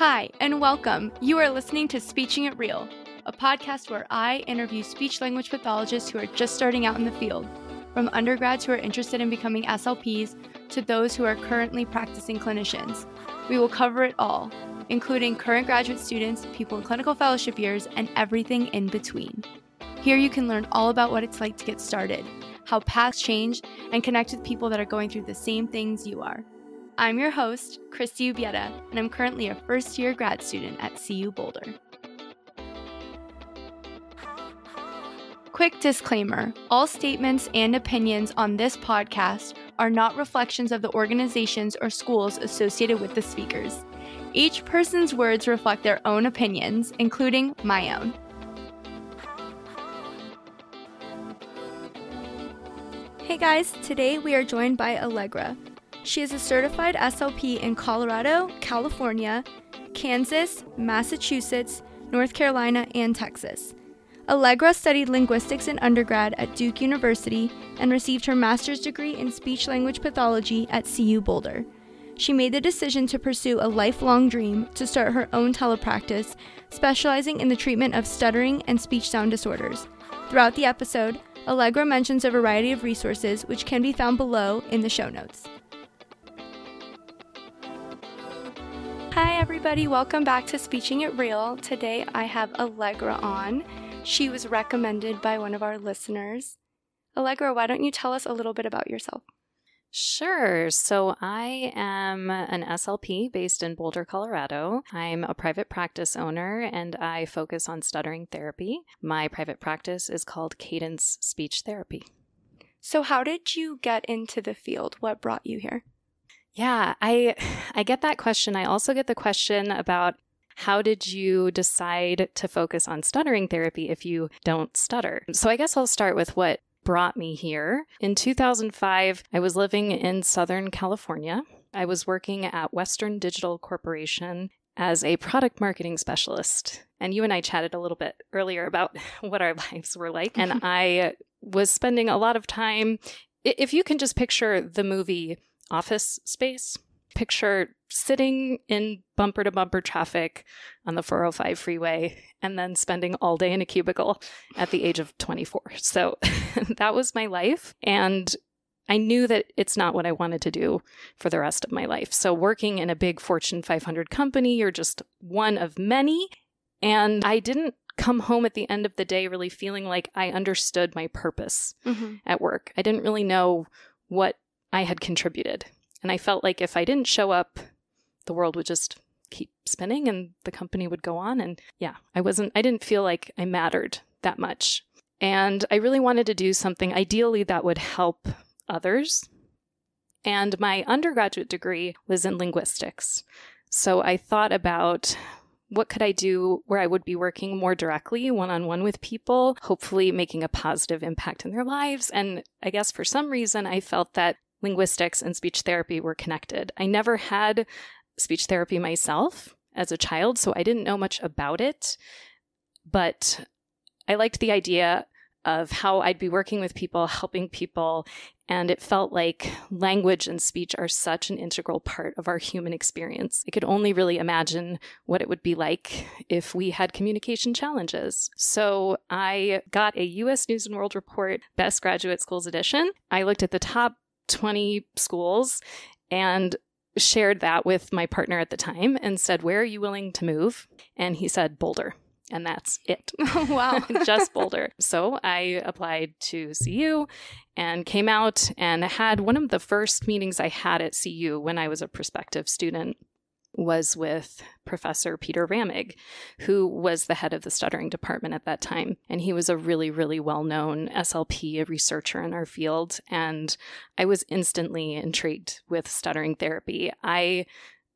Hi, and welcome. You are listening to Speeching It Real, a podcast where I interview speech language pathologists who are just starting out in the field, from undergrads who are interested in becoming SLPs to those who are currently practicing clinicians. We will cover it all, including current graduate students, people in clinical fellowship years, and everything in between. Here you can learn all about what it's like to get started, how paths change, and connect with people that are going through the same things you are. I'm your host, Christy Ubieta, and I'm currently a first year grad student at CU Boulder. Quick disclaimer all statements and opinions on this podcast are not reflections of the organizations or schools associated with the speakers. Each person's words reflect their own opinions, including my own. Hey guys, today we are joined by Allegra, she is a certified SLP in Colorado, California, Kansas, Massachusetts, North Carolina, and Texas. Allegra studied linguistics in undergrad at Duke University and received her master's degree in speech language pathology at CU Boulder. She made the decision to pursue a lifelong dream to start her own telepractice, specializing in the treatment of stuttering and speech sound disorders. Throughout the episode, Allegra mentions a variety of resources which can be found below in the show notes. Hi, everybody. Welcome back to Speeching It Real. Today I have Allegra on. She was recommended by one of our listeners. Allegra, why don't you tell us a little bit about yourself? Sure. So I am an SLP based in Boulder, Colorado. I'm a private practice owner and I focus on stuttering therapy. My private practice is called Cadence Speech Therapy. So, how did you get into the field? What brought you here? Yeah, I I get that question. I also get the question about how did you decide to focus on stuttering therapy if you don't stutter? So I guess I'll start with what brought me here. In 2005, I was living in Southern California. I was working at Western Digital Corporation as a product marketing specialist. And you and I chatted a little bit earlier about what our lives were like. And I was spending a lot of time, if you can just picture the movie office space. Picture sitting in bumper to bumper traffic on the 405 freeway and then spending all day in a cubicle at the age of 24. So that was my life. And I knew that it's not what I wanted to do for the rest of my life. So, working in a big Fortune 500 company, you're just one of many. And I didn't come home at the end of the day really feeling like I understood my purpose mm-hmm. at work. I didn't really know what I had contributed. And I felt like if I didn't show up, the world would just keep spinning and the company would go on. And yeah, I wasn't, I didn't feel like I mattered that much. And I really wanted to do something ideally that would help others. And my undergraduate degree was in linguistics. So I thought about what could I do where I would be working more directly one on one with people, hopefully making a positive impact in their lives. And I guess for some reason, I felt that linguistics and speech therapy were connected. I never had speech therapy myself as a child, so I didn't know much about it. But I liked the idea of how I'd be working with people, helping people. And it felt like language and speech are such an integral part of our human experience. I could only really imagine what it would be like if we had communication challenges. So I got a US News and World Report Best Graduate Schools Edition. I looked at the top 20 schools and shared that with my partner at the time and said, Where are you willing to move? And he said, Boulder. And that's it. wow. Just Boulder. So I applied to CU and came out and had one of the first meetings I had at CU when I was a prospective student was with Professor Peter Ramig, who was the head of the stuttering department at that time. And he was a really, really well known SLP researcher in our field. And I was instantly intrigued with stuttering therapy. I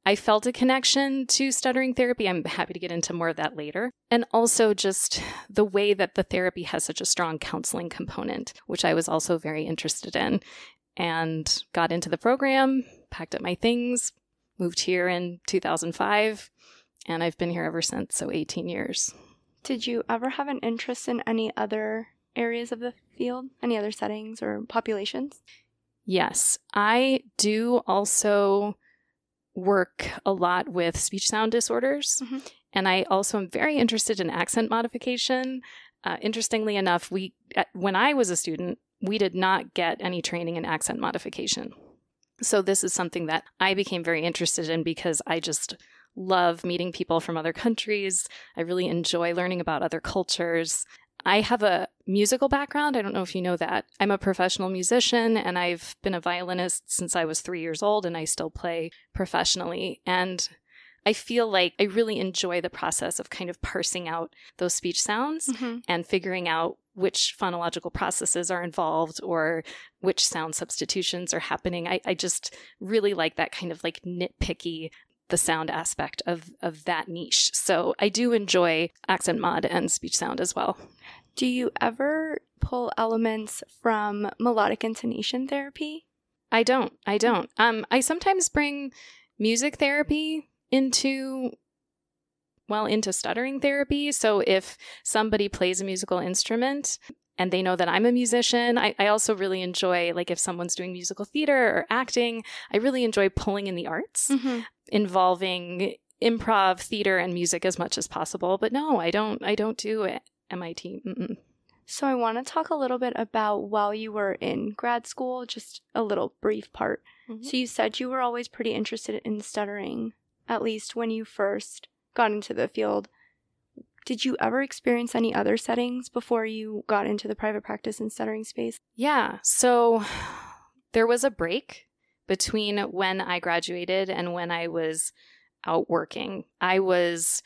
I felt a connection to stuttering therapy. I'm happy to get into more of that later. And also just the way that the therapy has such a strong counseling component, which I was also very interested in. And got into the program, packed up my things, moved here in 2005, and I've been here ever since, so 18 years. Did you ever have an interest in any other areas of the field, any other settings or populations? Yes, I do also work a lot with speech sound disorders. Mhm. And I also am very interested in accent modification. Uh, interestingly enough, we when I was a student, we did not get any training in accent modification. So this is something that I became very interested in because I just love meeting people from other countries. I really enjoy learning about other cultures. I have a musical background. I don't know if you know that. I'm a professional musician and I've been a violinist since I was three years old and I still play professionally. And I feel like I really enjoy the process of kind of parsing out those speech sounds Mhm. and figuring out which phonological processes are involved or which sound substitutions are happening. I, I just really like that kind of like nitpicky the sound aspect of of that niche. So I do enjoy accent mod and speech sound as well. Do you ever pull elements from melodic intonation therapy? I don't. I don't. Um I sometimes bring music therapy into well into stuttering therapy. So if somebody plays a musical instrument and they know that I'm a musician, I, I also really enjoy like if someone's doing musical theater or acting, I really enjoy pulling in the arts Mm-hmm. involving improv, theater, and music as much as possible. But no, I don't. I don't do it. MIT. Mm-mm. So I want to talk a little bit about while you were in grad school, just a little brief part. Mhm. So you said you were always pretty interested in stuttering, at least when you first got into the field. Did you ever experience any other settings before you got into the private practice and stuttering space? Yeah. So there was a break between when I graduated and when I was out working. I was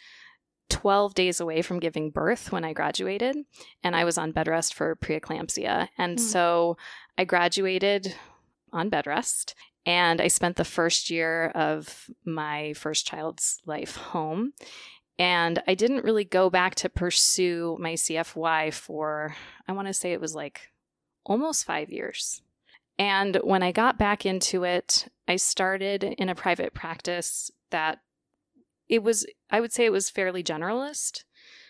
12 days away from giving birth when I graduated, and I was on bed rest for preeclampsia. And Mm. so I graduated on bed rest. And I spent the first year of my first child's life home. And I didn't really go back to pursue my CFY for, I want to say it was like almost five years. And when I got back into it, I started in a private practice that it was, I would say it was fairly generalist.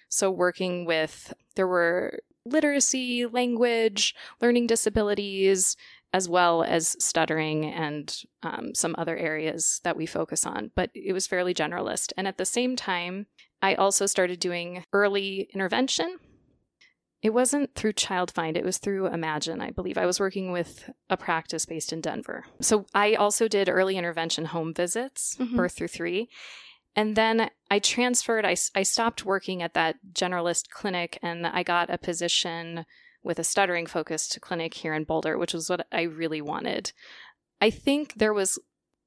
So, working with, there were literacy, language, learning disabilities, as well as stuttering and um, some other areas that we focus on. But it was fairly generalist. And at the same time, I also started doing early intervention. It wasn't through Child Find, it was through Imagine, I believe. I was working with a practice based in Denver. So I also did early intervention home visits, Mhm. birth through three. And then I transferred, I, I stopped working at that generalist clinic and I got a position with a stuttering focused clinic here in Boulder, which was what I really wanted. I think there was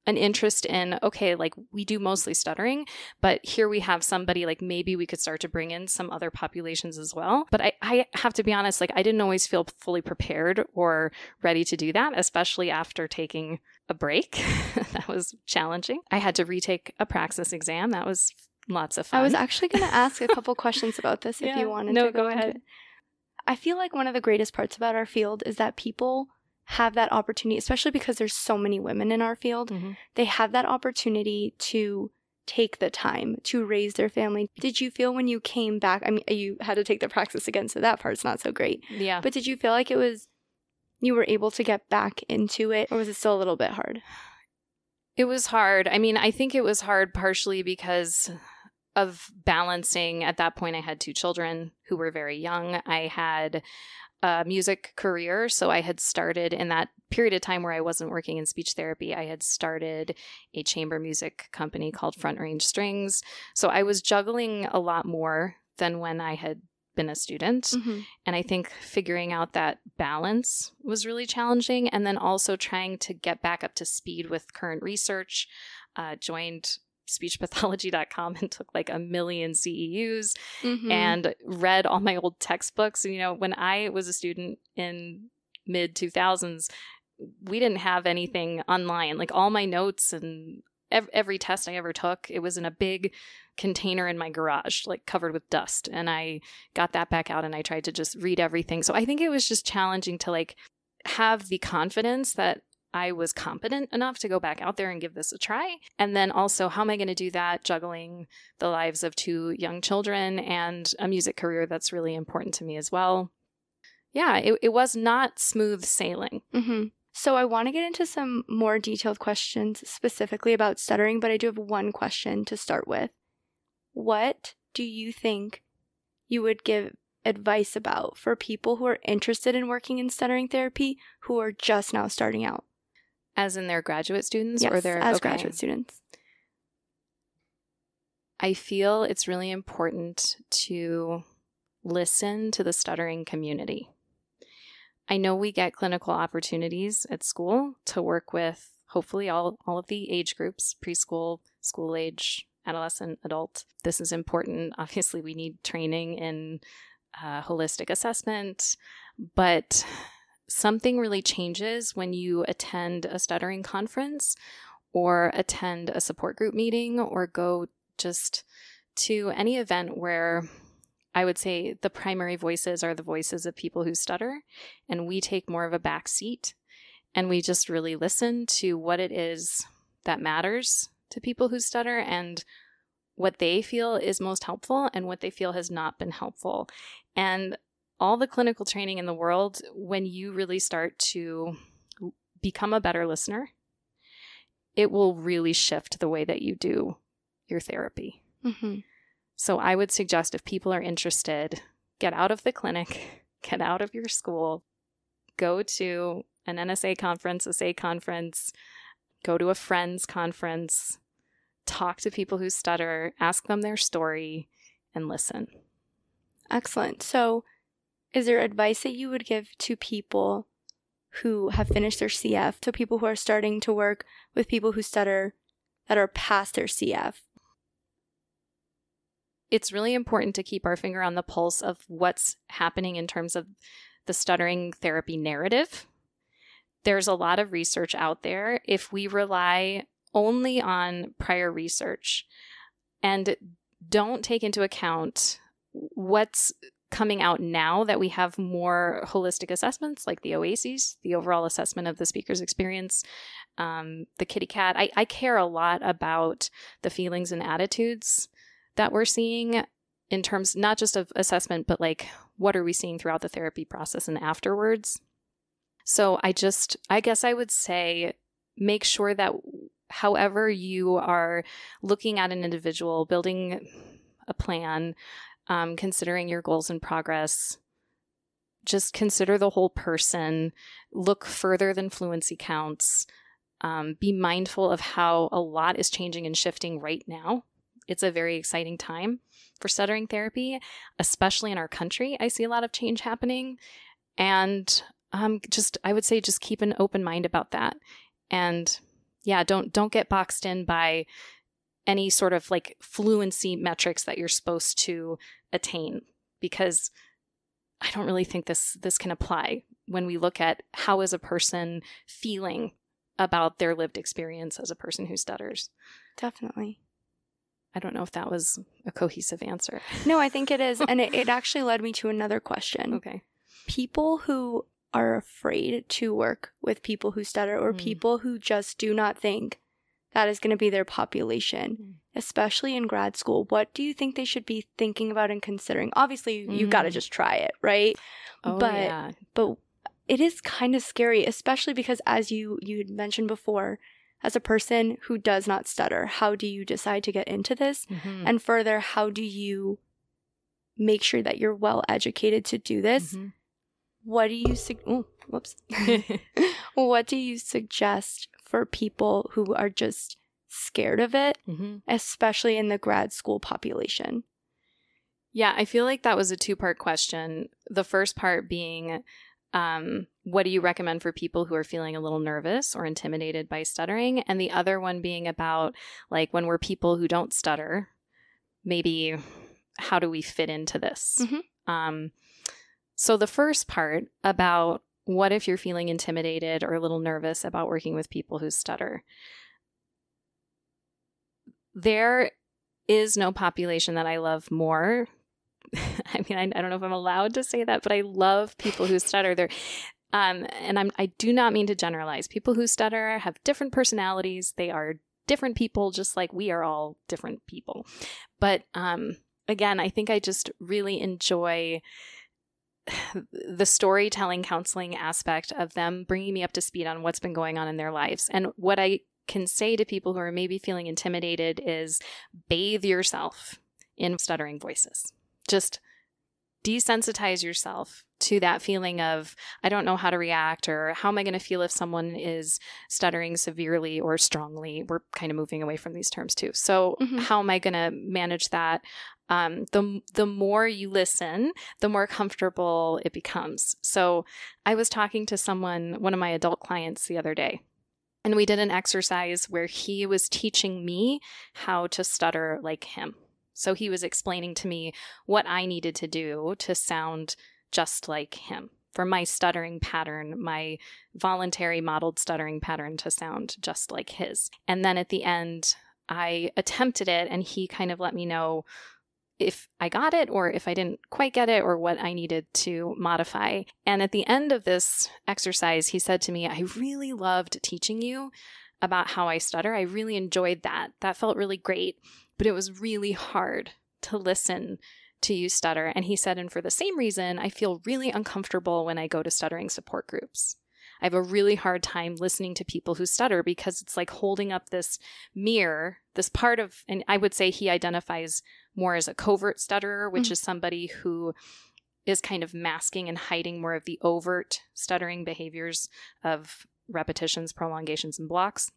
an interest in okay, like we do mostly stuttering, but here we have somebody like maybe we could start to bring in some other populations as well. But I, I have to be honest, like I didn't always feel fully prepared or ready to do that, especially after taking a break. that was challenging. I had to retake a praxis exam. That was lots of fun. I was actually going to ask a couple questions about this if Yeah. you wanted No, to go, go ahead. I feel like one of the greatest parts about our field is that people have that opportunity, especially because there's so many women in our field. Mhm. They have that opportunity to take the time to raise their family. Did you feel when you came back? I mean, you had to take the praxis again, so that part's not so great. Yeah. But did you feel like it was you were able to get back into it, or was it still a little bit hard? It was hard. I mean, I think it was hard partially because of balancing. At that point, I had two children who were very young. I had a music career. So I had started in that period of time where I wasn't working in speech therapy, I had started a chamber music company called Front Range Strings. So I was juggling a lot more than when I had been a student. Mm-hmm. And I think figuring out that balance was really challenging. And then also trying to get back up to speed with current research. Uh, joined speechpathology.com and took like a million CEUs Mm-hmm. and read all my old textbooks. And, you know, when I was a student in mid 2000s, we didn't have anything online. Like all my notes and ev- every test I ever took, it was in a big container in my garage, like covered with dust. And I got that back out and I tried to just read everything. So I think it was just challenging to like have the confidence that I was competent enough to go back out there and give this a try. And then also, how am I going to do that juggling the lives of two young children and a music career that's really important to me as well? Yeah, it, it was not smooth sailing. Mm-hmm. So I want to get into some more detailed questions specifically about stuttering, but I do have one question to start with. What do you think you would give advice about for people who are interested in working in stuttering therapy who are just now starting out? As in their graduate students yes, or their as okay. graduate students. I feel it's really important to listen to the stuttering community. I know we get clinical opportunities at school to work with hopefully all, all of the age groups preschool, school age, adolescent, adult. This is important. Obviously, we need training in uh, holistic assessment, but something really changes when you attend a stuttering conference or attend a support group meeting or go just to any event where I would say the primary voices are the voices of people who stutter, and we take more of a back seat and we just really listen to what it is that matters to people who stutter and what they feel is most helpful and what they feel has not been helpful. And all the clinical training in the world, when you really start to become a better listener, it will really shift the way that you do your therapy. Mm-hmm. So I would suggest if people are interested, get out of the clinic, get out of your school, go to an NSA conference, a SAY conference, go to a friend's conference, talk to people who stutter, ask them their story, and listen. Excellent. So, is there advice that you would give to people who have finished their CF, to people who are starting to work with people who stutter that are past their CF? It's really important to keep our finger on the pulse of what's happening in terms of the stuttering therapy narrative. There's a lot of research out there. If we rely only on prior research and don't take into account what's coming out now that we have more holistic assessments like the OASES, the overall assessment of the speaker's experience, um, the KiddyCAT. I, I care a lot about the feelings and attitudes that we're seeing in terms not just of assessment, but like what are we seeing throughout the therapy process and afterwards. So I just, I guess I would say make sure that however you are looking at an individual, building a plan, um, considering your goals and progress, just consider the whole person, look further than fluency counts, um, be mindful of how a lot is changing and shifting right now. It's a very exciting time for stuttering therapy, especially in our country. I see a lot of change happening. And um, just, I would say, just keep an open mind about that. And yeah, don't don't get boxed in by any sort of like fluency metrics that you're supposed to attain because I don't really think this this can apply when we look at how is a person feeling about their lived experience as a person who stutters. Definitely. I don't know if that was a cohesive answer. No, I think it is. and it, it actually led me to another question. Okay. People who are afraid to work with people who stutter or mm. people who just do not think that is going to be their population, mm. especially in grad school. What do you think they should be thinking about and considering? Obviously, mm. you got to just try it, right? Oh, but yeah. but it is kind of scary, especially because as you you had mentioned before, as a person who does not stutter, how do you decide to get into this? Mm-hmm. And further, how do you make sure that you're well educated to do this? Mm-hmm. What do you su- oh, whoops. what do you suggest for people who are just scared of it, mm-hmm. especially in the grad school population? Yeah, I feel like that was a two part question. The first part being, um, what do you recommend for people who are feeling a little nervous or intimidated by stuttering? And the other one being about, like, when we're people who don't stutter, maybe how do we fit into this? Mm-hmm. Um, so, the first part about what if you're feeling intimidated or a little nervous about working with people who stutter? There is no population that I love more. I mean, I, I, don't know if I'm allowed to say that, but I love people who stutter. They're, um, and I'm, I do not mean to generalize. People who stutter have different personalities. They are different people, just like we are all different people. But um, again, I think I just really enjoy the storytelling counseling aspect of them bringing me up to speed on what's been going on in their lives. And what I can say to people who are maybe feeling intimidated is bathe yourself in stuttering voices. Just desensitize yourself to that feeling of, I don't know how to react, or how am I going to feel if someone is stuttering severely or strongly? We're kind of moving away from these terms too. So, mm-hmm. how am I going to manage that? Um, the the more you listen, the more comfortable it becomes. So, I was talking to someone, one of my adult clients, the other day, and we did an exercise where he was teaching me how to stutter like him. So he was explaining to me what I needed to do to sound just like him for my stuttering pattern, my voluntary modeled stuttering pattern to sound just like his. And then at the end, I attempted it and he kind of let me know if I got it or if I didn't quite get it or what I needed to modify. And at the end of this exercise, he said to me, I really loved teaching you about how I stutter. I really enjoyed that. That felt really great but it was really hard to listen to you stutter. And he said, and for the same reason, I feel really uncomfortable when I go to stuttering support groups. I have a really hard time listening to people who stutter because it's like holding up this mirror, this part of, and I would say he identifies more as a covert stutterer, which mm-hmm. is somebody who is kind of masking and hiding more of the overt stuttering behaviors of repetitions, prolongations, and blocks.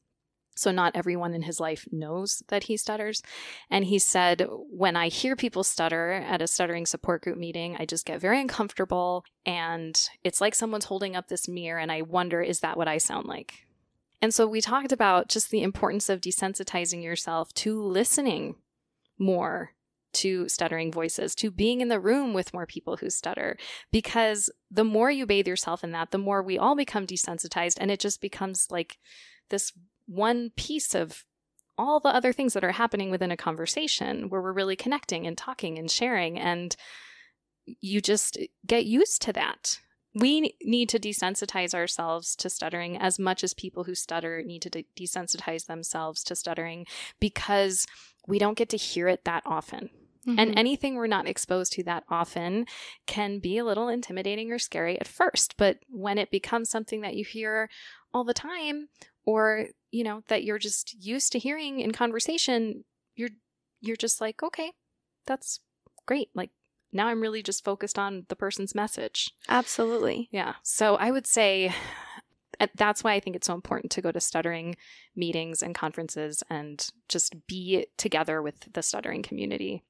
So, not everyone in his life knows that he stutters. And he said, When I hear people stutter at a stuttering support group meeting, I just get very uncomfortable. And it's like someone's holding up this mirror, and I wonder, is that what I sound like? And so, we talked about just the importance of desensitizing yourself to listening more to stuttering voices, to being in the room with more people who stutter. Because the more you bathe yourself in that, the more we all become desensitized, and it just becomes like this one piece of all the other things that are happening within a conversation where we're really connecting and talking and sharing. And you just get used to that. We need to desensitize ourselves to stuttering as much as people who stutter need to de- desensitize themselves to stuttering because we don't get to hear it that often. Mm-hmm. And anything we're not exposed to that often can be a little intimidating or scary at first. But when it becomes something that you hear all the time, or you know that you're just used to hearing in conversation you're you're just like okay that's great. Like now i'm really just focused on the person's message. Absolutely. Yeah. So i would say that's why i think it's so important to go to stuttering meetings and conferences and just be together with the stuttering community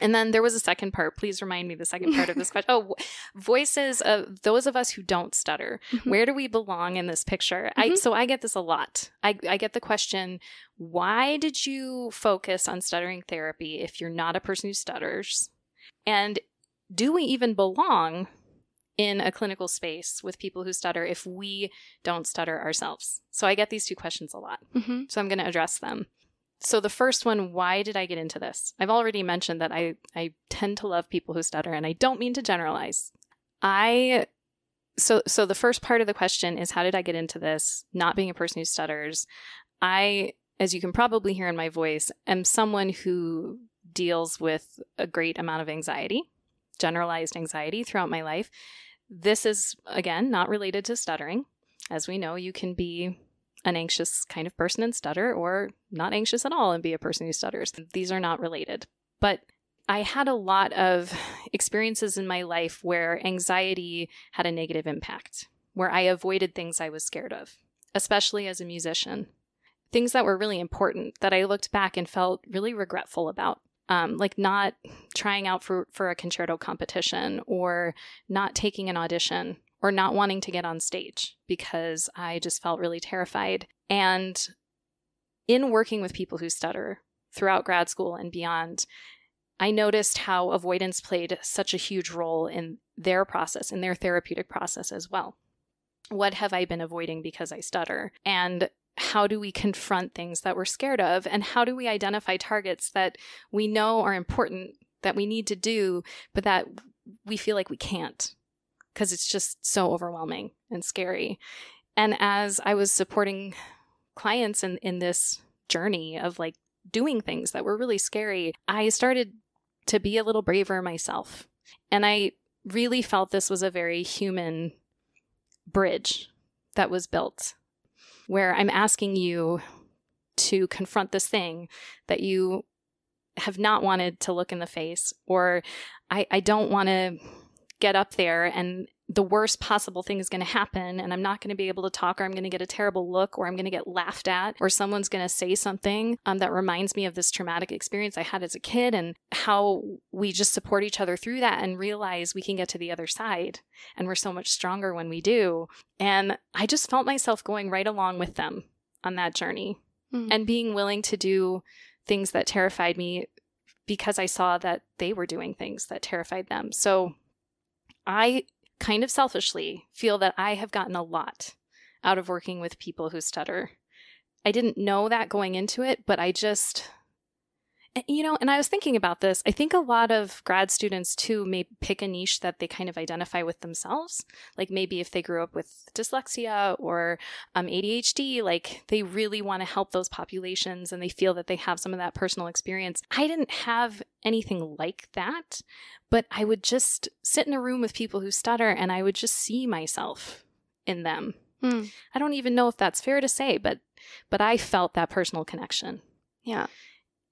and then there was a second part. Please remind me the second part of this question. Oh, voices of those of us who don't stutter. Mm-hmm. Where do we belong in this picture? Mm-hmm. I so I get this a lot. I, I get the question, why did you focus on stuttering therapy if you're not a person who stutters? And do we even belong in a clinical space with people who stutter if we don't stutter ourselves? So I get these two questions a lot. Mm-hmm. So I'm going to address them. So the first one, why did I get into this? I've already mentioned that I I tend to love people who stutter and I don't mean to generalize. I so so the first part of the question is how did I get into this? Not being a person who stutters. I as you can probably hear in my voice, am someone who deals with a great amount of anxiety, generalized anxiety throughout my life. This is again not related to stuttering. As we know, you can be an anxious kind of person and stutter, or not anxious at all and be a person who stutters. These are not related. But I had a lot of experiences in my life where anxiety had a negative impact, where I avoided things I was scared of, especially as a musician. Things that were really important that I looked back and felt really regretful about. Um, like not trying out for, for a concerto competition or not taking an audition or not wanting to get on stage because I just felt really terrified. And in working with people who stutter throughout grad school and beyond, I noticed how avoidance played such a huge role in their process, in their therapeutic process as well. What have I been avoiding because I stutter? And how do we confront things that we're scared of? And how do we identify targets that we know are important, that we need to do, but that we feel like we can't? Because it's just so overwhelming and scary. And as I was supporting clients in, in this journey of like doing things that were really scary, I started to be a little braver myself. And I really felt this was a very human bridge that was built where I'm asking you to confront this thing that you have not wanted to look in the face, or I, I don't want to get up there and the worst possible thing is going to happen and I'm not going to be able to talk or I'm going to get a terrible look or I'm going to get laughed at or someone's going to say something um, that reminds me of this traumatic experience I had as a kid and how we just support each other through that and realize we can get to the other side and we're so much stronger when we do. And I just felt myself going right along with them on that journey mm. and being willing to do things that terrified me because I saw that they were doing things that terrified them. So I kind of selfishly feel that I have gotten a lot out of working with people who stutter. I didn't know that going into it, but I just you know, and I was thinking about this. I think a lot of grad students too may pick a niche that they kind of identify with themselves. Like maybe if they grew up with dyslexia or um, ADHD, like they really want to help those populations and they feel that they have some of that personal experience. I didn't have anything like that, but I would just sit in a room with people who stutter and I would just see myself in them. Hmm. I don't even know if that's fair to say, but but I felt that personal connection. Yeah.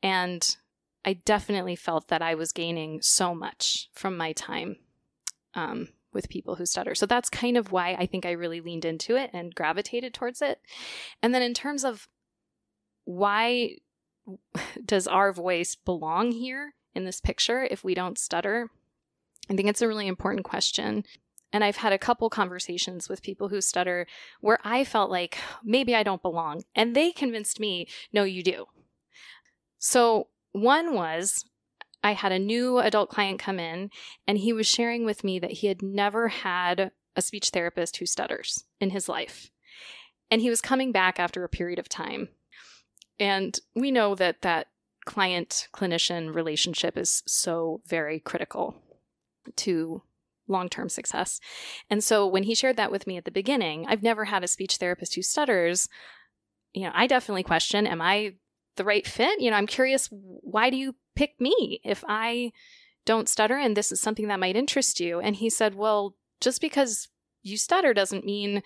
And I definitely felt that I was gaining so much from my time um, with people who stutter. So that's kind of why I think I really leaned into it and gravitated towards it. And then in terms of why does our voice belong here in this picture if we don't stutter? I think it's a really important question. And I've had a couple conversations with people who stutter where I felt like maybe I don't belong. And they convinced me, no, you do. So, one was I had a new adult client come in, and he was sharing with me that he had never had a speech therapist who stutters in his life. And he was coming back after a period of time. And we know that that client clinician relationship is so very critical to long term success. And so when he shared that with me at the beginning, I've never had a speech therapist who stutters. You know, I definitely question am I the right fit? You know, I'm curious, why do you pick me if I don't stutter and this is something that might interest you? And he said, well, just because you stutter doesn't mean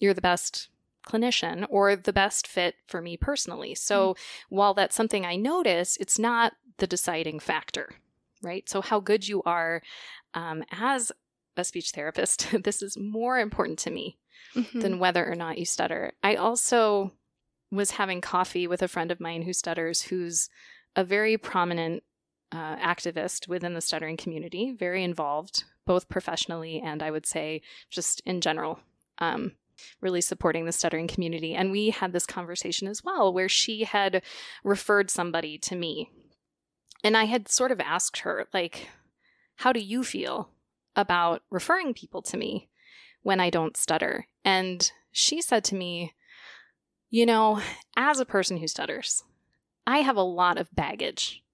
you're the best clinician or the best fit for me personally. So mm. while that's something I notice, it's not the deciding factor, right? So how good you are um, as a speech therapist, this is more important to me mm-hmm. than whether or not you stutter. I also was having coffee with a friend of mine who stutters, who's a very prominent uh, activist within the stuttering community, very involved, both professionally and I would say just in general, um, really supporting the stuttering community. And we had this conversation as well, where she had referred somebody to me. And I had sort of asked her, like, how do you feel about referring people to me when I don't stutter? And she said to me, you know, as a person who stutters, I have a lot of baggage.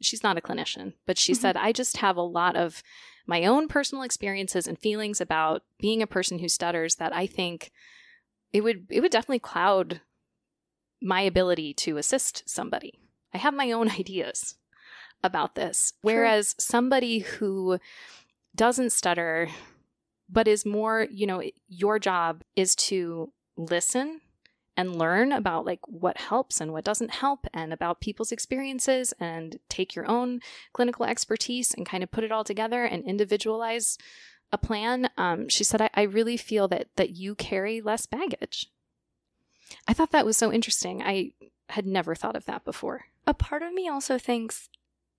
She's not a clinician, but she mm-hmm. said, I just have a lot of my own personal experiences and feelings about being a person who stutters that I think it would it would definitely cloud my ability to assist somebody. I have my own ideas about this. Whereas somebody who doesn't stutter but is more, you know, your job is to listen and learn about like what helps and what doesn't help and about people's experiences and take your own clinical expertise and kind of put it all together and individualize a plan um, she said I, I really feel that that you carry less baggage. I thought that was so interesting. I had never thought of that before. A part of me also thinks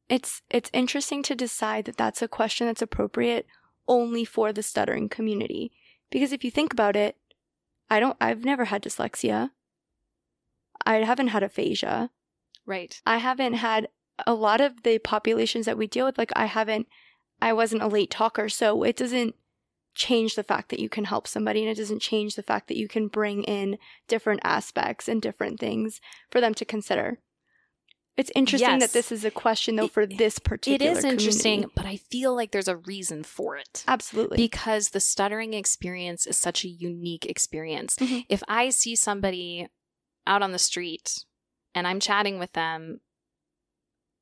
it's it's interesting to decide that that's a question that's appropriate only for the stuttering community because if you think about it I don't I've never had dyslexia. I haven't had aphasia. Right. I haven't had a lot of the populations that we deal with like I haven't I wasn't a late talker, so it doesn't change the fact that you can help somebody and it doesn't change the fact that you can bring in different aspects and different things for them to consider. It's interesting yes. that this is a question though for this particular It is interesting, but I feel like there's a reason for it. Absolutely. Because the stuttering experience is such a unique experience. Mm-hmm. If I see somebody out on the street and I'm chatting with them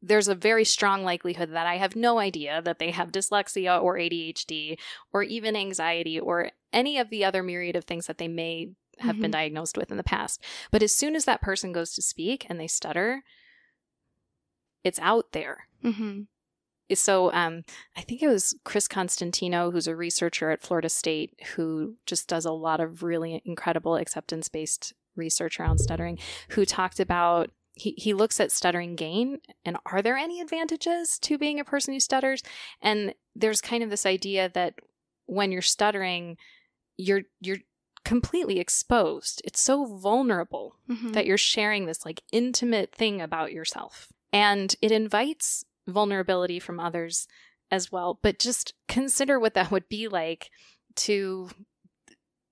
there's a very strong likelihood that I have no idea that they have dyslexia or ADHD or even anxiety or any of the other myriad of things that they may have mm-hmm. been diagnosed with in the past. But as soon as that person goes to speak and they stutter, it's out there. Mm-hmm. So um, I think it was Chris Constantino, who's a researcher at Florida State, who just does a lot of really incredible acceptance based research around stuttering, who talked about he, he looks at stuttering gain and are there any advantages to being a person who stutters? And there's kind of this idea that when you're stuttering, you're you're completely exposed. It's so vulnerable mm-hmm. that you're sharing this like intimate thing about yourself. And it invites vulnerability from others as well. But just consider what that would be like to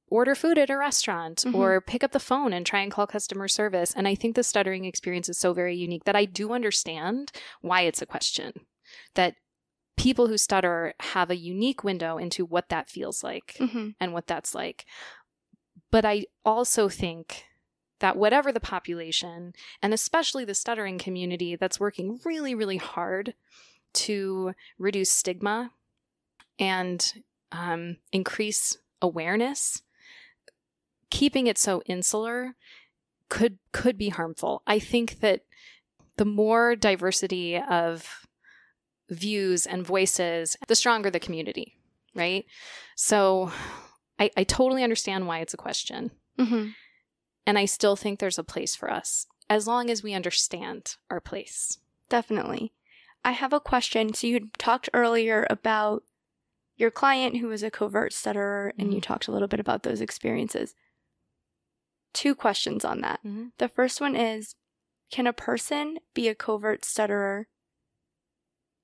order food at a restaurant mm-hmm. or pick up the phone and try and call customer service. And I think the stuttering experience is so very unique that I do understand why it's a question. That people who stutter have a unique window into what that feels like mm-hmm. and what that's like. But I also think that whatever the population, and especially the stuttering community that's working really, really hard to reduce stigma and um, increase awareness keeping it so insular could could be harmful. I think that the more diversity of views and voices, the stronger the community, right? So I, I totally understand why it's a question. Mm-hmm. And I still think there's a place for us as long as we understand our place. Definitely. I have a question. So you talked earlier about your client who was a covert stutterer, and mm-hmm. you talked a little bit about those experiences two questions on that. Mm-hmm. The first one is Can a person be a covert stutterer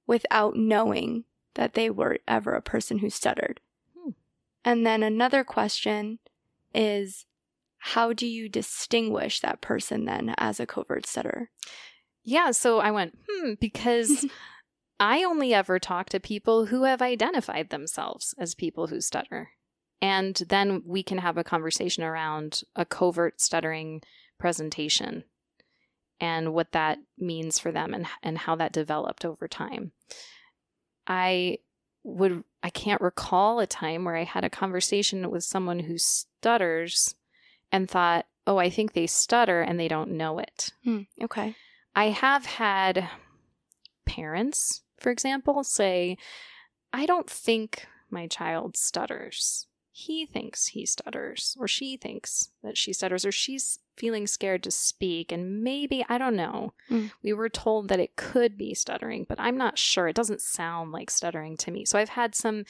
without knowing that they were ever a person who stuttered? Hmm. And then another question is How do you distinguish that person then as a covert stutterer? Yeah, so I went, hmm, because I only ever talk to people who have identified themselves as people who stutter. And then we can have a conversation around a covert stuttering presentation and what that means for them and, and how that developed over time. I would I can't recall a time where I had a conversation with someone who stutters and thought, "Oh, I think they stutter and they don't know it." Hmm, okay. I have had parents, for example, say, "I don't think my child stutters." he thinks he stutters, or she thinks that she stutters, or she's feeling scared to speak. And maybe, I don't know, mm. we were told that it could be stuttering, but I'm not sure. It doesn't sound like stuttering to me. So I've had some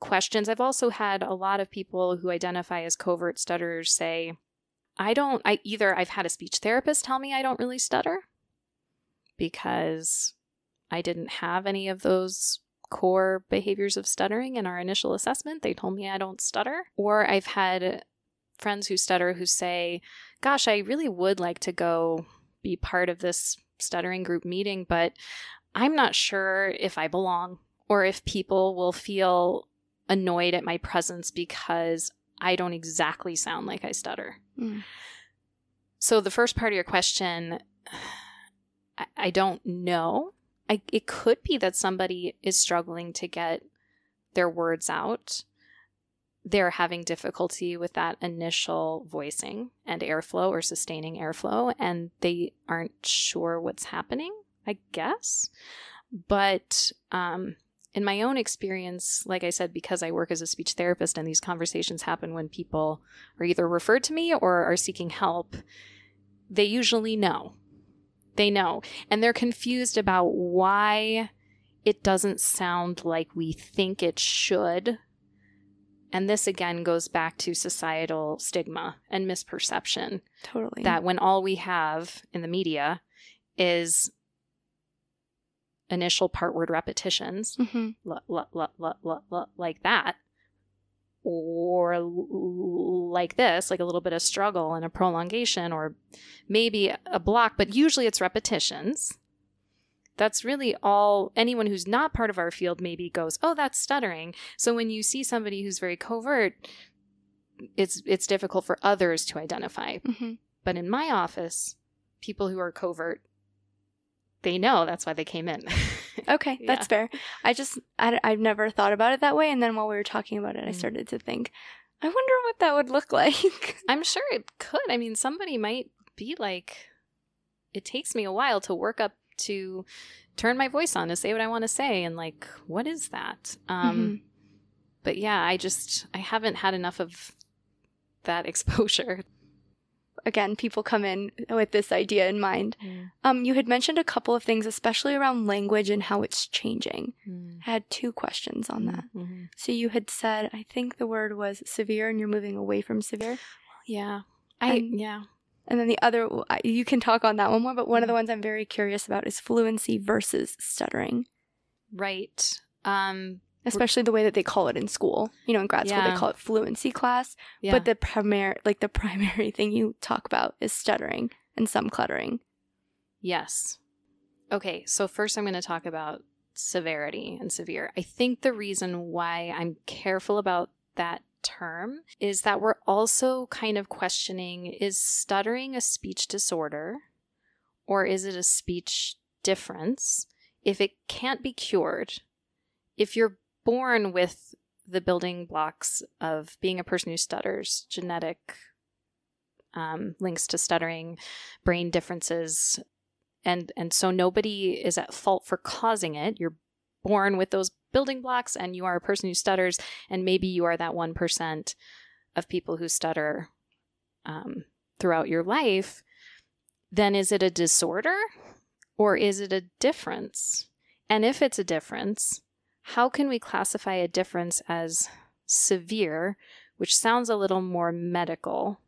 questions. I've also had a lot of people who identify as covert stutterers say, I don't, I either I've had a speech therapist tell me I don't really stutter because I didn't have any of those core behaviors of stuttering in our initial assessment. They told me I don't stutter. Or I've had friends who stutter who say, Gosh, I really would like to go be part of this stuttering group meeting, but I'm not sure if I belong or if people will feel annoyed at my presence because I don't exactly sound like I stutter. Mm. So, the first part of your question, I, I don't know I, it could be that somebody is struggling to get their words out. They're having difficulty with that initial voicing and airflow or sustaining airflow, and they aren't sure what's happening, I guess. But um, in my own experience, like I said, because I work as a speech therapist and these conversations happen when people are either referred to me or are seeking help, they usually know they know. And they're confused about why it doesn't sound like we think it should. And this again goes back to societal stigma and misperception. Totally. That when all we have in the media is initial part word repetitions, mm-hmm. like that, or like this, like a little bit of struggle and a prolongation, or maybe a block, but usually it's repetitions. That's really all anyone who's not part of our field maybe goes, oh, that's stuttering. So when you see somebody who's very covert, it's it's difficult for others to identify. Mm-hmm. But in my office, people who are covert they know that's why they came in. Okay, that's fair. I just I, I've never thought about it that way, and then while we were talking about it, I Mm. started to think, I wonder what that would look like. I'm sure it could. I mean, somebody might be like, it takes me a while to work up to turn my voice on to say what I want to say. And like, what is that? Um, Mhm. But yeah, I just, I haven't had enough of that exposure. Again, people come in with this idea in mind. Um, you had mentioned a couple of things, especially around language and how it's changing. Mm. I had two questions on that. Mhm. So you had said, I think the word was severe, and you're moving away from severe. Yeah. I, And- yeah. And then the other, you can talk on that one more, but one of the ones I'm very curious about is fluency versus stuttering, Right. Um, especially the way that they call it in school. You know, in grad school, Yeah. they call it fluency class, yeah. but the primary, like the primary thing you talk about is stuttering and some cluttering. Yes. Okay, so first I'm going to talk about severity and severe. I think the reason why I'm careful about that term is that we're also kind of questioning is stuttering a speech disorder or is it a speech difference? If it can't be cured, if you're born with the building blocks of being a person who stutters, genetic um, links to stuttering, brain differences, and and so nobody is at fault for causing it. You're born with those building blocks, and you are a person who stutters, and maybe you are that one percent of people who stutter um, throughout your life. Then is it a disorder, or is it a difference? And if it's a difference, how can we classify a difference as severe, which sounds a little more medical?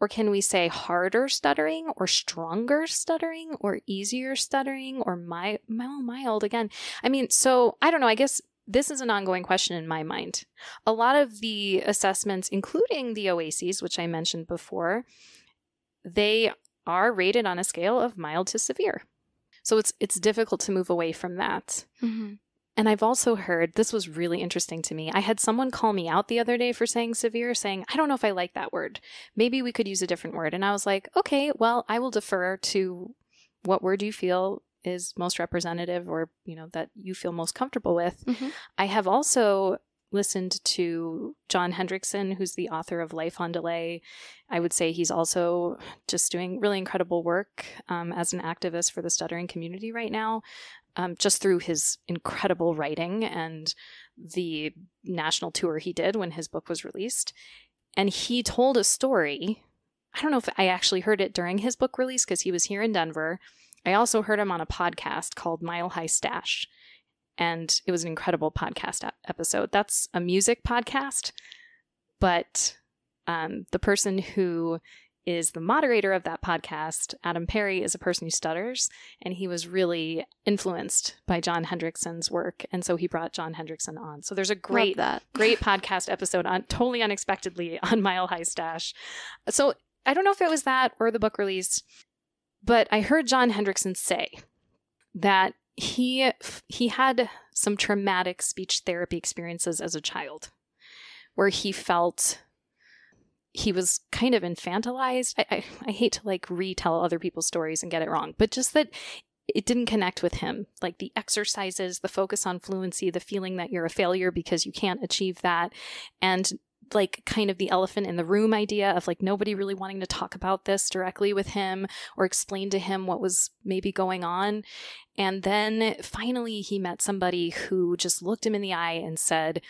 Or can we say harder stuttering or stronger stuttering or easier stuttering or my, mild, mild again? I mean, so I don't know. I guess this is an ongoing question in my mind. A lot of the assessments, including the OASES, which I mentioned before, they are rated on a scale of mild to severe. So it's it's difficult to move away from that. Mm-hmm. And I've also heard this was really interesting to me. I had someone call me out the other day for saying severe, saying, I don't know if I like that word. Maybe we could use a different word. And I was like, okay, well, I will defer to what word you feel is most representative or, you know, that you feel most comfortable with. Mhm. I have also listened to John Hendrickson, who's the author of Life on Delay. I would say he's also just doing really incredible work um, as an activist for the stuttering community right now um, just through his incredible writing and the national tour he did when his book was released. And he told a story. I don't know if I actually heard it during his book release because he was here in Denver. I also heard him on a podcast called Mile High Stash. And it was an incredible podcast episode. That's a music podcast, but um, the person who is the moderator of that podcast, Adam Perry, is a person who stutters, and he was really influenced by John Hendrickson's work, and so he brought John Hendrickson on. So there's a great, great podcast episode on totally unexpectedly on Mile High Stash. So I don't know if it was that or the book release, but I heard John Hendrickson say that he he had some traumatic speech therapy experiences as a child, where he felt he was kind of infantilized. I, I, I hate to like retell other people's stories and get it wrong, but just that it didn't connect with him. Like the exercises, the focus on fluency, the feeling that you're a failure because you can't achieve that, and like kind of the elephant in the room idea of like nobody really wanting to talk about this directly with him or explain to him what was maybe going on. And then finally he met somebody who just looked him in the eye and said,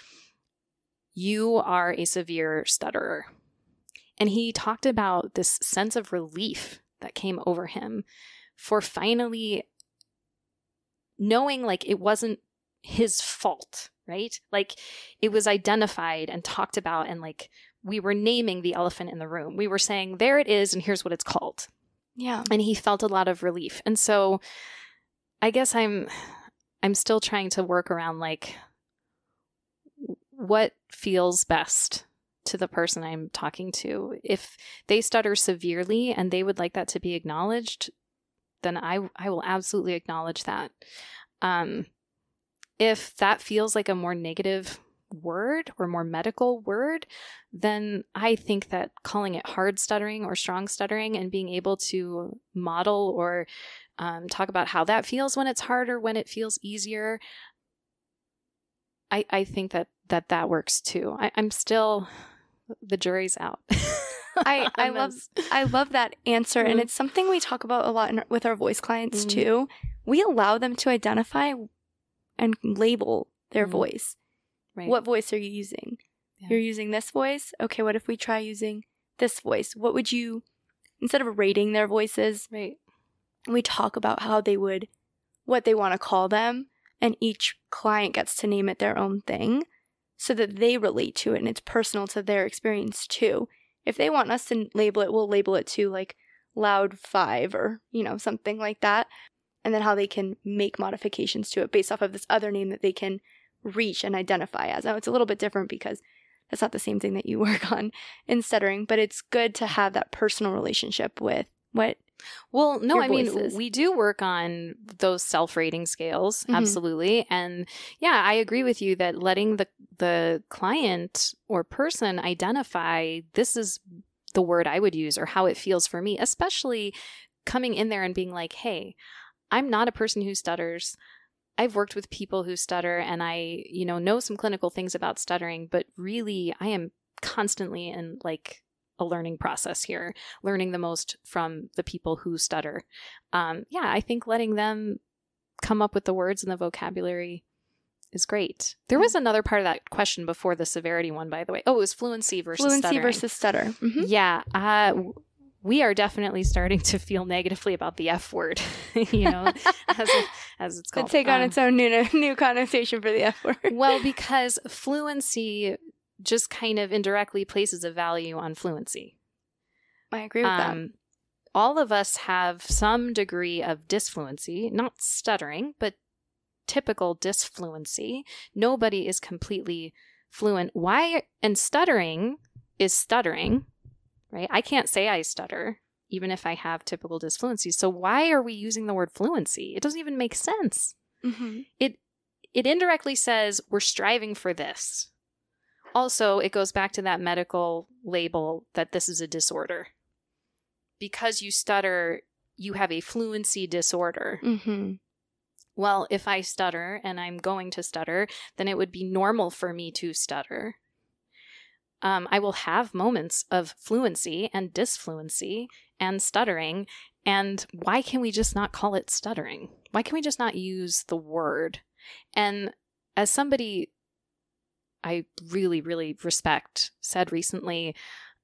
You are a severe stutterer. And he talked about this sense of relief that came over him for finally knowing like it wasn't his fault, right? Like it was identified and talked about, and like we were naming the elephant in the room. We were saying, there it is, and here's what it's called. Yeah. And he felt a lot of relief. And so I guess I'm I'm still trying to work around like what feels best to the person I'm talking to. If they stutter severely and they would like that to be acknowledged, then I I will absolutely acknowledge that. Um, if that feels like a more negative word or more medical word, then I think that calling it hard stuttering or strong stuttering and being able to model or um, talk about how that feels when it's harder, when it feels easier. I, I think that that that works too. I, I'm still the jury's out. I, I love. I love that answer, and Mhm. it's something we talk about a lot in, with our voice clients Mhm. too. We allow them to identify and label their Mhm. voice. Right. What voice are you using? Yeah. You're using this voice. Okay, what if we try using this voice? What would you instead of rating their voices, Right. we talk about how they would what they want to call them and each client gets to name it their own thing so that they relate to it and it's personal to their experience too. If they want us to label it we'll label it to like loud 5 or you know something like that. And then how they can make modifications to it based off of this other name that they can reach and identify as. Now it's a little bit different because that's not the same thing that you work on in stuttering but it's good to have that personal relationship with what Well, no, I mean, we do work on those self-rating scales, Mhm. absolutely. And yeah, I agree with you that letting the the client or person identify this is the word I would use or how it feels for me, especially coming in there and being like, "Hey, I'm not a person who stutters. I've worked with people who stutter and I, you know, know some clinical things about stuttering, but really I am constantly in like a learning process here, learning the most from the people who stutter. Um, yeah, I think letting them come up with the words and the vocabulary is great. There was another part of that question before the severity one, by the way. Oh, it was fluency versus stutter. fluency stuttering. versus stutter Mhm. Yeah, uh, we are definitely starting to feel negatively about the F word, you know, as, it- as it's called. take on Um, its own new new connotation for the F word. well, because fluency just kind of indirectly places a value on fluency. I agree with that. Um, all of us have some degree of disfluency, not stuttering, but typical disfluency. Nobody is completely fluent. Why? And stuttering is stuttering, right? I can't say I stutter, even if I have typical disfluency. So why are we using the word fluency? It doesn't even make sense hmm it it indirectly says we're striving for this. Also, it goes back to that medical label that this is a disorder. Because you stutter, you have a fluency disorder. hmm Well, if I stutter and I'm going to stutter, then it would be normal for me to stutter. Um, I will have moments of fluency and disfluency and stuttering. And why can we just not call it stuttering? Why can we just not use the word? And as somebody I really, really respect said recently,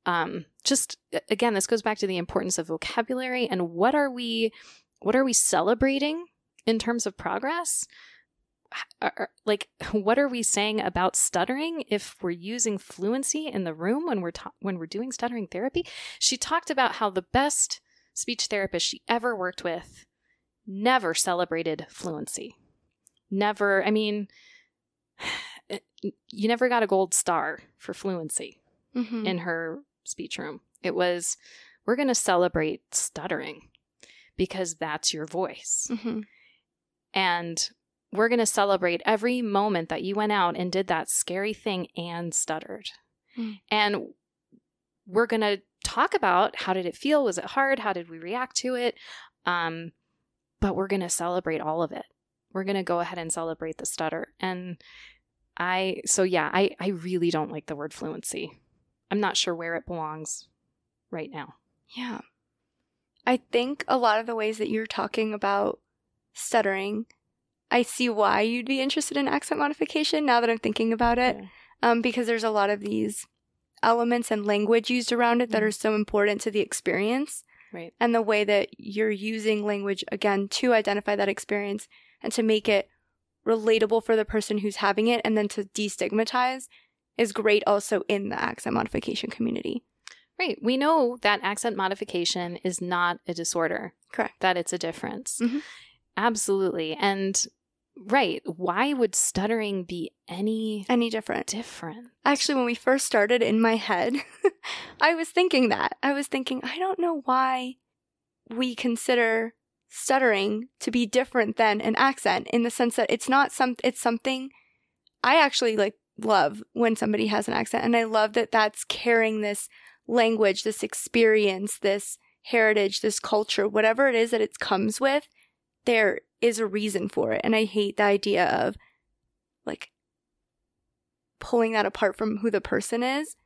um, just again, this goes back to the importance of vocabulary and what are we, what are we celebrating in terms of progress? Like, what are we saying about stuttering if we're using fluency in the room when we're ta- when we're doing stuttering therapy? She talked about how the best speech therapist she ever worked with never celebrated fluency. Never, I mean, you never got a gold star for fluency hmm in her speech room. It was, we're going to celebrate stuttering because that's your voice. hmm And we're going to celebrate every moment that you went out and did that scary thing and stuttered. Mm. And we're going to talk about how did it feel? Was it hard? How did we react to it? Um, but we're going to celebrate all of it. We're going to go ahead and celebrate the stutter. And I, so yeah, I, I really don't like the word fluency. I'm not sure where it belongs right now. Yeah. I think a lot of the ways that you're talking about stuttering, I see why you'd be interested in accent modification now that I'm thinking about it. Yeah. Um, because there's a lot of these elements and language used around it that are so important to the experience Right. and the way that you're using language again to identify that experience and to make it relatable for the person who's having it and then to destigmatize is great also in the accent modification community. Right. We know that accent modification is not a disorder, Correct. that it's a difference. Mhm. Absolutely. And right, why would stuttering be any Any different. different? Actually, when we first started in my head, I was thinking that. I was thinking, I don't know why we consider stuttering to be different than an accent in the sense that it's not some it's something I actually like love when somebody has an accent and I love that that's carrying this language, this experience, this heritage, this culture, whatever it is that it comes with there is a reason for it. And I hate the idea of like pulling that apart from who the person is.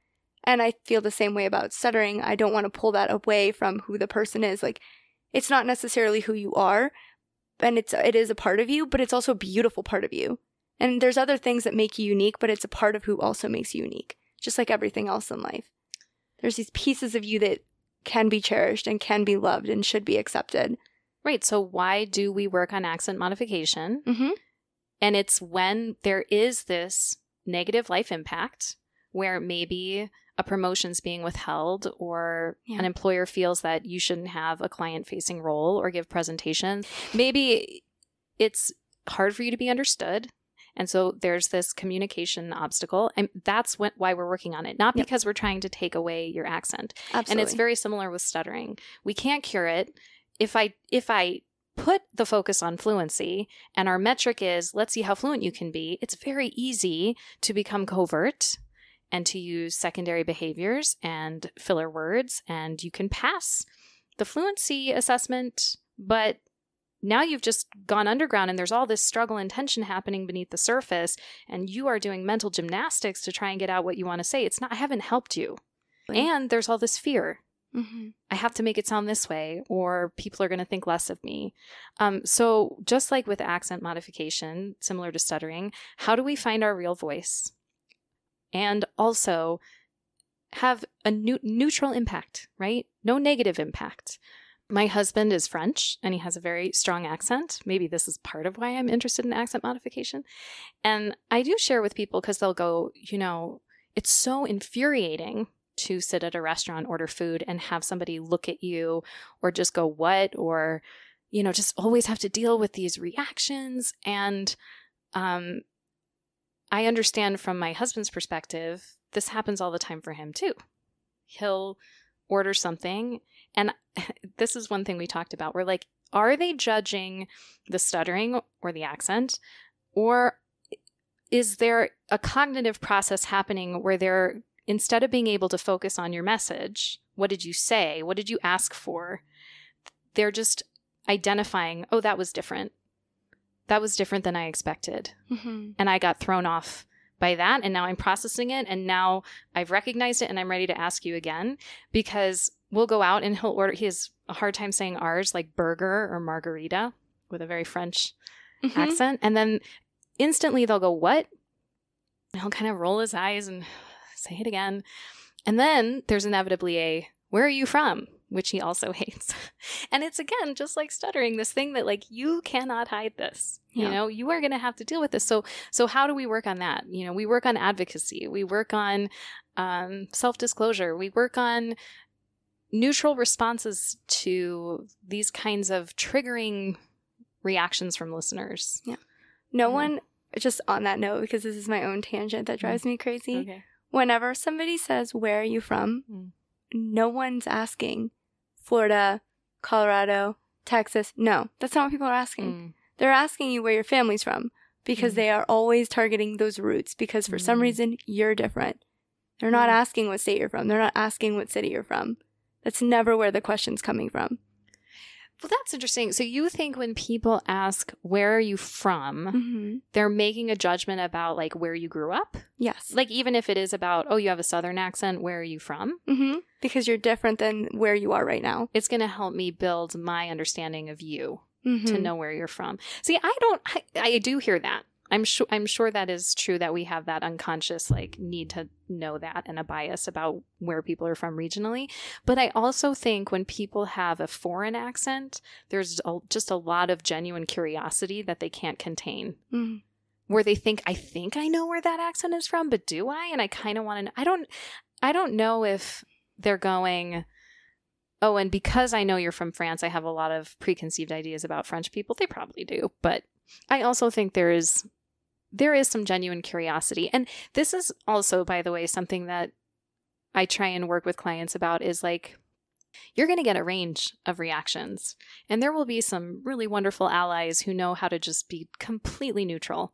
And I feel the same way about stuttering. I don't want to pull that away from who the person is. Like it's not necessarily who you are, and it's it is a part of you, but it's also a beautiful part of you. And there's other things that make you unique, but it's a part of who also makes you unique, just like everything else in life. There's these pieces of you that can be cherished and can be loved and should be accepted. Right. So, why do we work on accent modification? Mm-hmm. And it's when there is this negative life impact where maybe a promotion's being withheld or Yeah. an employer feels that you shouldn't have a client facing role or give presentations. Maybe it's hard for you to be understood. And so there's this communication obstacle. And that's what, why we're working on it, not Yep. because we're trying to take away your accent. Absolutely. And it's very similar with stuttering. We can't cure it. If I if I put the focus on fluency and our metric is let's see how fluent you can be, it's very easy to become covert and to use secondary behaviors and filler words and you can pass the fluency assessment, but now you've just gone underground and there's all this struggle and tension happening beneath the surface and you are doing mental gymnastics to try and get out what you want to say. It's not I haven't helped you. And there's all this fear. hmm I have to make it sound this way, or people are going to think less of me. Um, so, just like with accent modification, similar to stuttering, how do we find our real voice? And also have a new, neutral impact, right? No negative impact. My husband is French and he has a very strong accent. Maybe this is part of why I'm interested in accent modification. And I do share with people because they'll go, you know, it's so infuriating to sit at a restaurant, order food, and have somebody look at you or just go, what? Or, you know, just always have to deal with these reactions. And um, I understand from my husband's perspective, this happens all the time for him too. He'll order something, and this is one thing we talked about. We're like, are they judging the stuttering or the accent? Or is there a cognitive process happening where they're instead of being able to focus on your message, what did you say? What did you ask for? They're just identifying, oh, that was different. That was different than I expected. hmm And I got thrown off by that. And now I'm processing it. And now I've recognized it and I'm ready to ask you again because we'll go out and he'll order, he has a hard time saying ours, like burger or margarita with a very French Mm-hmm. accent. And then instantly they'll go, What? And he'll kind of roll his eyes and say it again. And then there's inevitably a, Where are you from? Which he also hates. And it's again, just like stuttering, this thing that like you cannot hide this. You Yeah. know, you are going to have to deal with this. So, so how do we work on that? You know, we work on advocacy. We work on um, self disclosure. We work on neutral responses to these kinds of triggering reactions from listeners. Yeah. No Yeah. one, just on that note, because this is my own tangent that drives me crazy. Okay. Whenever somebody says, Where are you from? Mm. no one's asking Florida, Colorado, Texas. No, that's not what people are asking. Mm. They're asking you where your family's from because Mm. they are always targeting those roots because for some Mm. reason you're different. They're not Mm. asking what state you're from. They're not asking what city you're from. That's never where the question's coming from. Well, that's interesting. So you think when people ask, where are you from, hmm they're making a judgment about like where you grew up? Yes. Like even if it is about, oh, you have a southern accent, where are you from? hmm Because you're different than where you are right now. It's going to help me build my understanding of you to Mhm. know where you're from. See, I don't I, I do hear that. I'm sure I'm sure that is true that we have that unconscious like need to know that and a bias about where people are from regionally. But I also think when people have a foreign accent, there's a, just a lot of genuine curiosity that they can't contain. Mhm. Where they think I think I know where that accent is from, but do I? And I kind of want to I don't I don't know if they're going Oh, and because I know you're from France, I have a lot of preconceived ideas about French people. They probably do, but I also think there is there is some genuine curiosity. And this is also, by the way, something that I try and work with clients about is like you're going to get a range of reactions. And there will be some really wonderful allies who know how to just be completely neutral.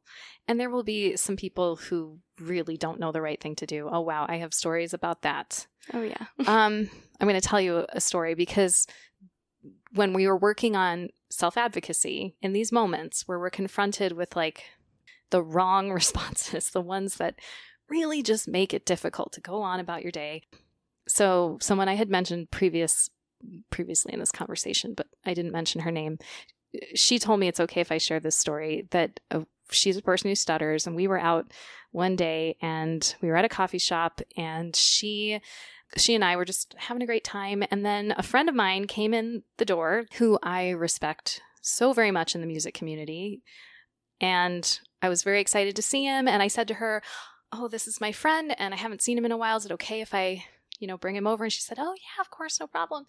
And there will be some people who really don't know the right thing to do. Oh, wow. I have stories about that Oh, yeah. um, I'm going to tell you a story because when we were working on self advocacy in these moments where we're confronted with like the wrong responses, the ones that really just make it difficult to go on about your day. So, someone I had mentioned previous previously in this conversation, but I didn't mention her name. She told me it's okay if I share this story that uh, she's a person who stutters and we were out one day and we were at a coffee shop and she she and I were just having a great time and then a friend of mine came in the door who I respect so very much in the music community and I was very excited to see him and I said to her, "Oh, this is my friend and I haven't seen him in a while. Is it okay if I, you know, bring him over?" And she said, "Oh, yeah, of course, no problem."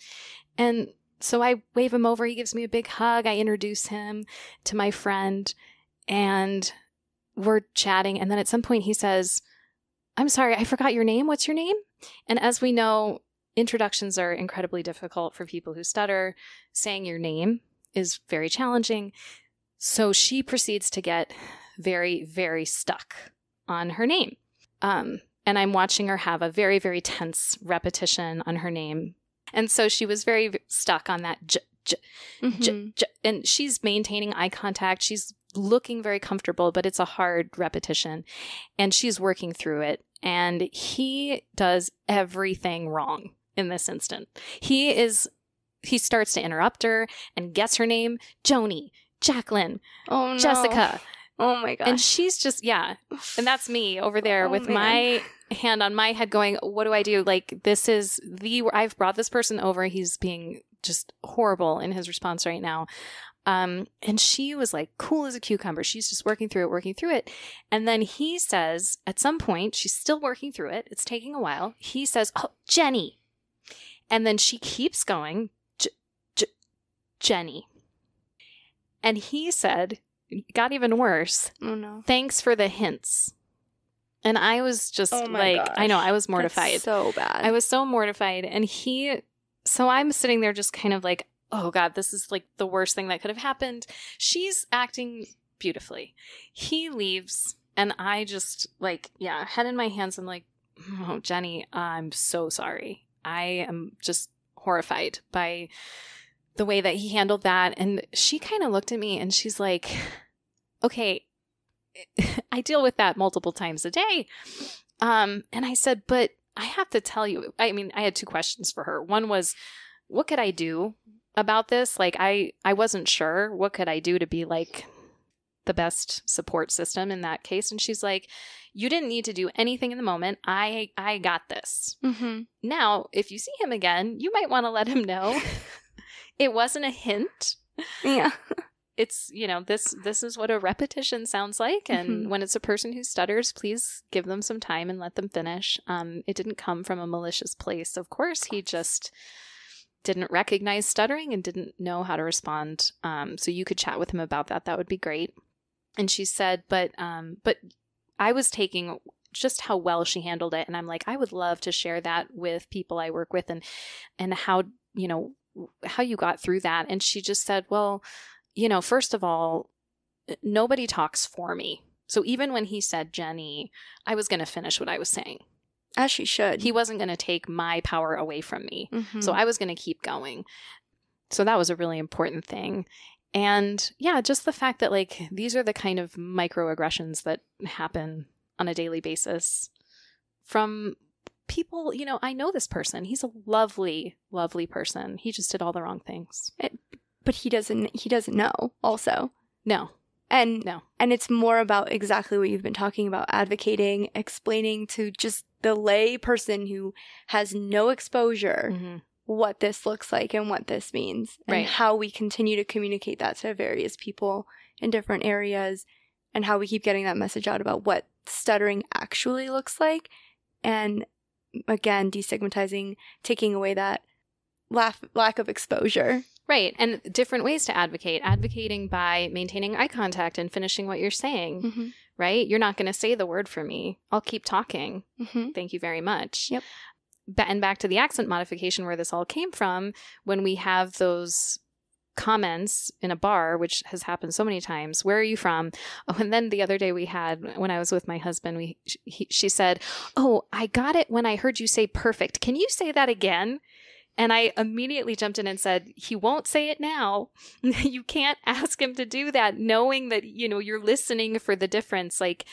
And so I wave him over. He gives me a big hug. I introduce him to my friend and we're chatting. And then at some point he says, I'm sorry, I forgot your name. What's your name? And as we know, introductions are incredibly difficult for people who stutter. Saying your name is very challenging. So she proceeds to get very, very stuck on her name. Um, and I'm watching her have a very, very tense repetition on her name. And so she was very stuck on that j, j, mm-hmm. j, j, and she's maintaining eye contact. She's looking very comfortable, but it's a hard repetition. And she's working through it. And he does everything wrong in this instant. He is, he starts to interrupt her and gets her name Joni, Jacqueline, oh, no. Jessica. Oh my god. And she's just, yeah. And that's me over there oh, with man. my hand on my head going, what do I do? Like, this is the, I've brought this person over. He's being just horrible in his response right now. Um, and she was like cool as a cucumber. She's just working through it, working through it. And then he says, at some point, she's still working through it. It's taking a while. He says, Oh, Jenny. And then she keeps going, Jenny. And he said, got even worse. Oh no. Thanks for the hints. And I was just oh like, gosh. I know, I was mortified. That's so bad. I was so mortified. And he, so I'm sitting there just kind of like, oh god, this is like the worst thing that could have happened. She's acting beautifully. He leaves, and I just like, yeah, head in my hands. I'm like, oh, Jenny, I'm so sorry. I am just horrified by the way that he handled that. And she kind of looked at me and she's like, okay, I deal with that multiple times a day. Um, and I said, but I have to tell you, I mean, I had two questions for her. One was, what could I do about this? Like i i wasn't sure what could i do to be like the best support system in that case. And she's like you didn't need to do anything in the moment. I i got this. Mm-hmm. now if you see him again you might want to let him know. It wasn't a hint. Yeah it's you know this this is what a repetition sounds like and mm-hmm. when it's a person who stutters please give them some time and let them finish um it didn't come from a malicious place of course he just didn't recognize stuttering and didn't know how to respond. Um, so you could chat with him about that. That would be great. And she said, but um, but I was taking just how well she handled it, and I'm like, I would love to share that with people I work with, and and how you know how you got through that. And she just said, well, you know, first of all, nobody talks for me. So even when he said Jenny, I was going to finish what I was saying. As she should. He wasn't going to take my power away from me. Mm-hmm. So I was going to keep going. So that was a really important thing. And yeah, just the fact that like these are the kind of microaggressions that happen on a daily basis from people, you know, I know this person. He's a lovely, lovely person. He just did all the wrong things. It, but he doesn't he doesn't know also. No. And no. And it's more about exactly what you've been talking about, advocating, explaining to just the lay person who has no exposure mm-hmm. what this looks like and what this means and right. how we continue to communicate that to various people in different areas and how we keep getting that message out about what stuttering actually looks like and again destigmatizing taking away that laugh, lack of exposure Right. And different ways to advocate. Advocating by maintaining eye contact and finishing what you're saying. Mm-hmm. Right? You're not going to say the word for me. I'll keep talking. Mm-hmm. Thank you very much. Yep. And back to the accent modification where this all came from, when we have those comments in a bar, which has happened so many times. Where are you from? Oh, and then the other day we had when I was with my husband, we he, she said, "Oh, I got it when I heard you say perfect. Can you say that again?" And I immediately jumped in and said, he won't say it now. you can't ask him to do that, knowing that, you know, you're listening for the difference. Like,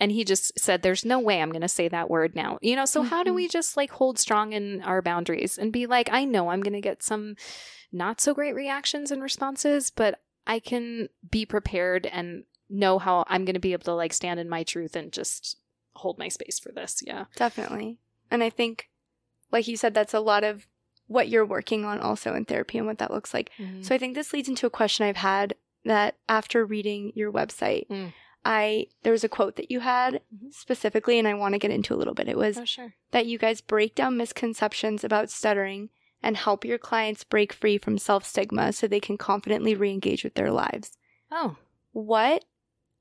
and he just said, There's no way I'm going to say that word now. You know, so mm-hmm. how do we just like hold strong in our boundaries and be like, I know I'm going to get some not so great reactions and responses, but I can be prepared and know how I'm going to be able to like stand in my truth and just hold my space for this. Yeah. Definitely. And I think, like you said, that's a lot of what you're working on also in therapy and what that looks like. Mm-hmm. So I think this leads into a question I've had that after reading your website, mm. I there was a quote that you had mm-hmm. specifically, and I want to get into a little bit. It was oh, sure. that you guys break down misconceptions about stuttering and help your clients break free from self stigma so they can confidently re engage with their lives. Oh. What?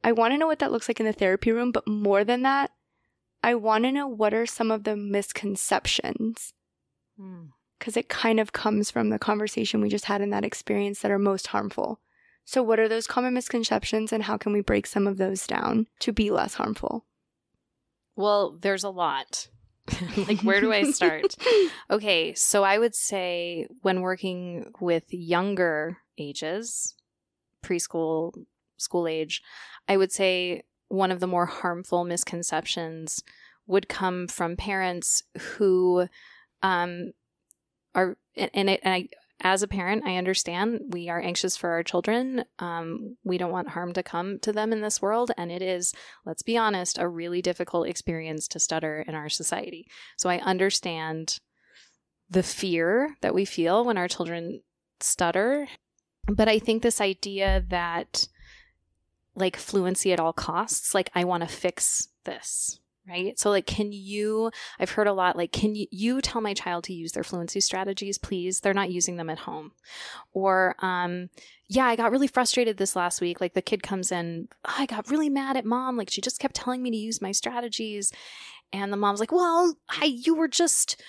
I want to know what that looks like in the therapy room, but more than that, I want to know what are some of the misconceptions. Because it kind of comes from the conversation we just had in that experience that are most harmful. So, what are those common misconceptions, and how can we break some of those down to be less harmful? Well, there's a lot. like, where do I start? okay, so I would say when working with younger ages, preschool, school age, I would say one of the more harmful misconceptions would come from parents who um, are, and, it, and I, as a parent, I understand we are anxious for our children. Um, we don't want harm to come to them in this world. And it is, let's be honest, a really difficult experience to stutter in our society. So I understand the fear that we feel when our children stutter. But I think this idea that, like, fluency at all costs, like, I want to fix this, right? So, like, can you, I've heard a lot, like, can you, you tell my child to use their fluency strategies, please? They're not using them at home. Or, um, yeah, I got really frustrated this last week. Like, the kid comes in, oh, I got really mad at mom. Like, she just kept telling me to use my strategies. And the mom's like, well, I, you were just,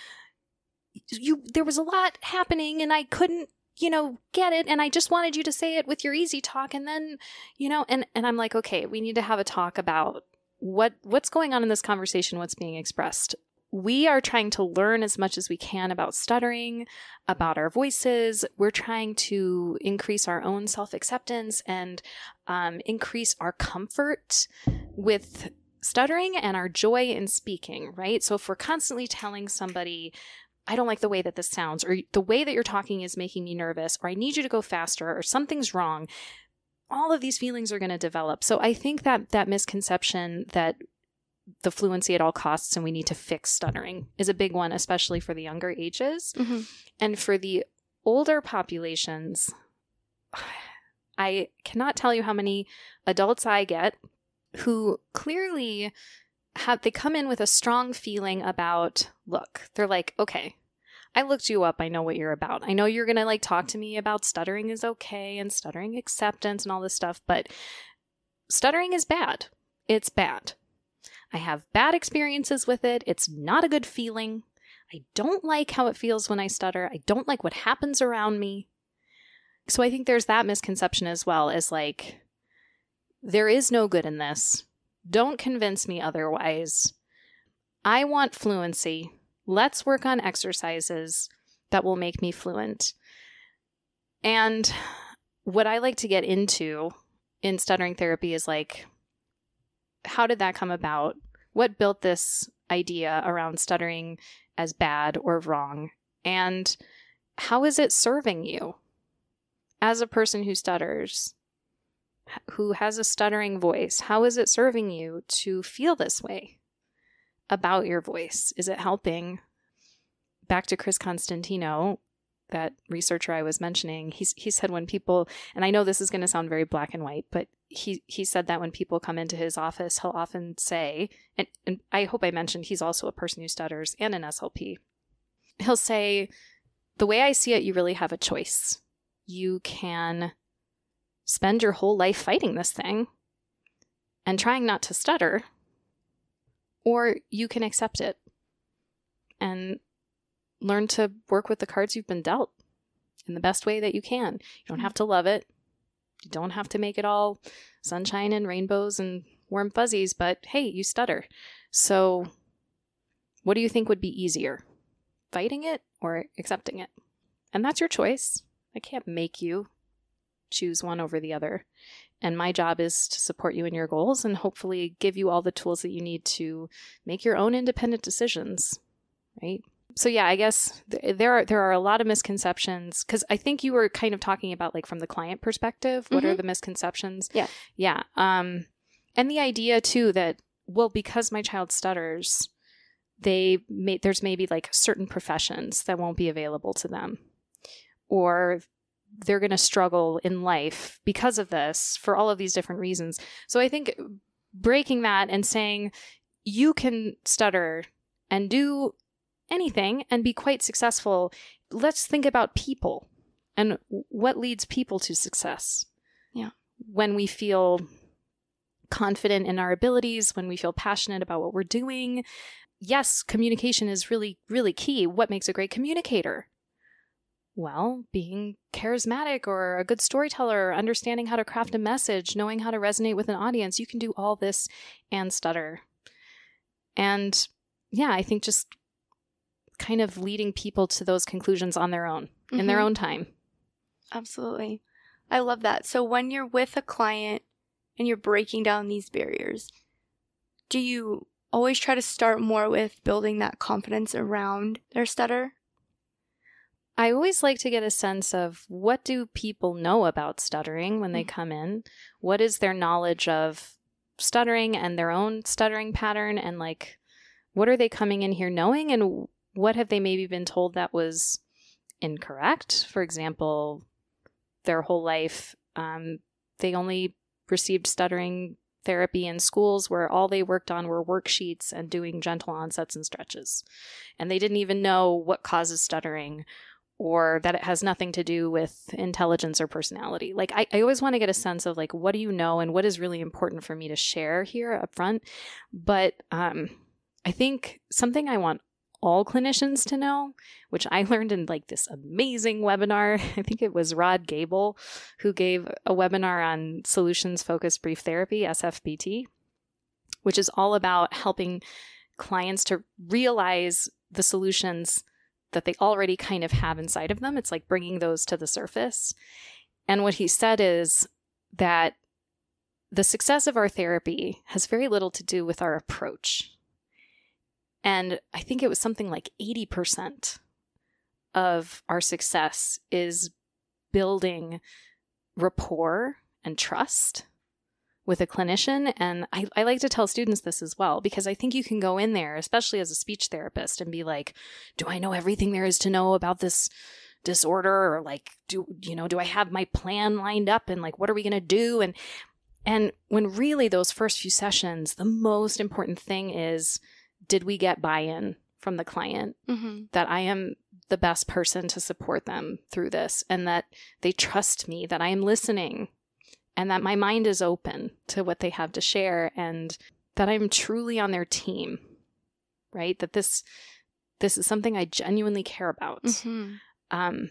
you, there was a lot happening and I couldn't you know, get it. And I just wanted you to say it with your easy talk. And then, you know, and, and I'm like, okay, we need to have a talk about what what's going on in this conversation what's being expressed we are trying to learn as much as we can about stuttering, about our voices. We're trying to increase our own self acceptance and um, increase our comfort with stuttering and our joy in speaking, right? So if we're constantly telling somebody, I don't like the way that this sounds, or the way that you're talking is making me nervous, or I need you to go faster, or something's wrong, all of these feelings are going to develop. So I think that that misconception that the fluency at all costs and we need to fix stuttering is a big one, especially for the younger ages. Mm-hmm. And for the older populations, I cannot tell you how many adults I get who clearly have they come in with a strong feeling about look, they're like, okay, I looked you up. I know what you're about. I know you're going to like talk to me about stuttering is okay and stuttering acceptance and all this stuff, but stuttering is bad. It's bad. I have bad experiences with it. It's not a good feeling. I don't like how it feels when I stutter. I don't like what happens around me. So I think there's that misconception as well as like, there is no good in this. Don't convince me otherwise. I want fluency. Let's work on exercises that will make me fluent. And what I like to get into in stuttering therapy is like, how did that come about? What built this idea around stuttering as bad or wrong? And how is it serving you as a person who stutters, who has a stuttering voice? How is it serving you to feel this way? About your voice? Is it helping? Back to Chris Constantino, that researcher I was mentioning, he, he said when people, and I know this is going to sound very black and white, but he, he said that when people come into his office, he'll often say, and, and I hope I mentioned he's also a person who stutters and an SLP. He'll say, the way I see it, you really have a choice. You can spend your whole life fighting this thing and trying not to stutter, or you can accept it and learn to work with the cards you've been dealt in the best way that you can. You don't have to love it. You don't have to make it all sunshine and rainbows and warm fuzzies, but hey, you stutter. So, what do you think would be easier? Fighting it or accepting it. And that's your choice. I can't make you choose one over the other. And my job is to support you in your goals and hopefully give you all the tools that you need to make your own independent decisions, right? So yeah, I guess th- there are there are a lot of misconceptions cuz I think you were kind of talking about like from the client perspective, what are Mhm. the misconceptions? Yeah. Yeah. Um and the idea too that well because my child stutters, they may there's maybe like certain professions that won't be available to them or they're going to struggle in life because of this for all of these different reasons. So I think breaking that and saying you can stutter and do anything and be quite successful. Let's think about people and what leads people to success. Yeah. When we feel confident in our abilities, when we feel passionate about what we're doing. Yes, communication is really, really key. What makes a great communicator? Well, being charismatic or a good storyteller, understanding how to craft a message, knowing how to resonate with an audience, you can do all this and stutter. And yeah, I think just kind of leading people to those conclusions on their own, in their Mhm. own time. Absolutely. I love that. So when you're with a client and you're breaking down these barriers, do you always try to start more with building that confidence around their stutter? I always like to get a sense of what do people know about stuttering when they Mm. come in? What is their knowledge of stuttering and their own stuttering pattern and like what are they coming in here knowing and what have they maybe been told that was incorrect? For example, their whole life um, they only received stuttering therapy in schools where all they worked on were worksheets and doing gentle onsets and stretches. And they didn't even know what causes stuttering or that it has nothing to do with intelligence or personality. Like I, I always want to get a sense of like what do you know and what is really important for me to share here up front. But um, I think something I want all clinicians to know, which I learned in like this amazing webinar. I think it was Rod Gabel who gave a webinar on solutions focused brief therapy, SFBT, which is all about helping clients to realize the solutions that they already kind of have inside of them. It's like bringing those to the surface. And what he said is that the success of our therapy has very little to do with our approach. And I think it was something like 80% of our success is building rapport and trust with a clinician. And I, I, like to tell students this as well, because I think you can go in there, especially as a speech therapist, and be like, do I know everything there is to know about this disorder? Or like, do, you know, do I have my plan lined up? And like, what are we going to do? And, and when really those first few sessions, the most important thing is, did we get buy-in from the client mm-hmm. that I am the best person to support them through this and that they trust me, that I am listening and that my mind is open to what they have to share and that I'm truly on their team. Right? That this this is something I genuinely care about. Mm-hmm. Um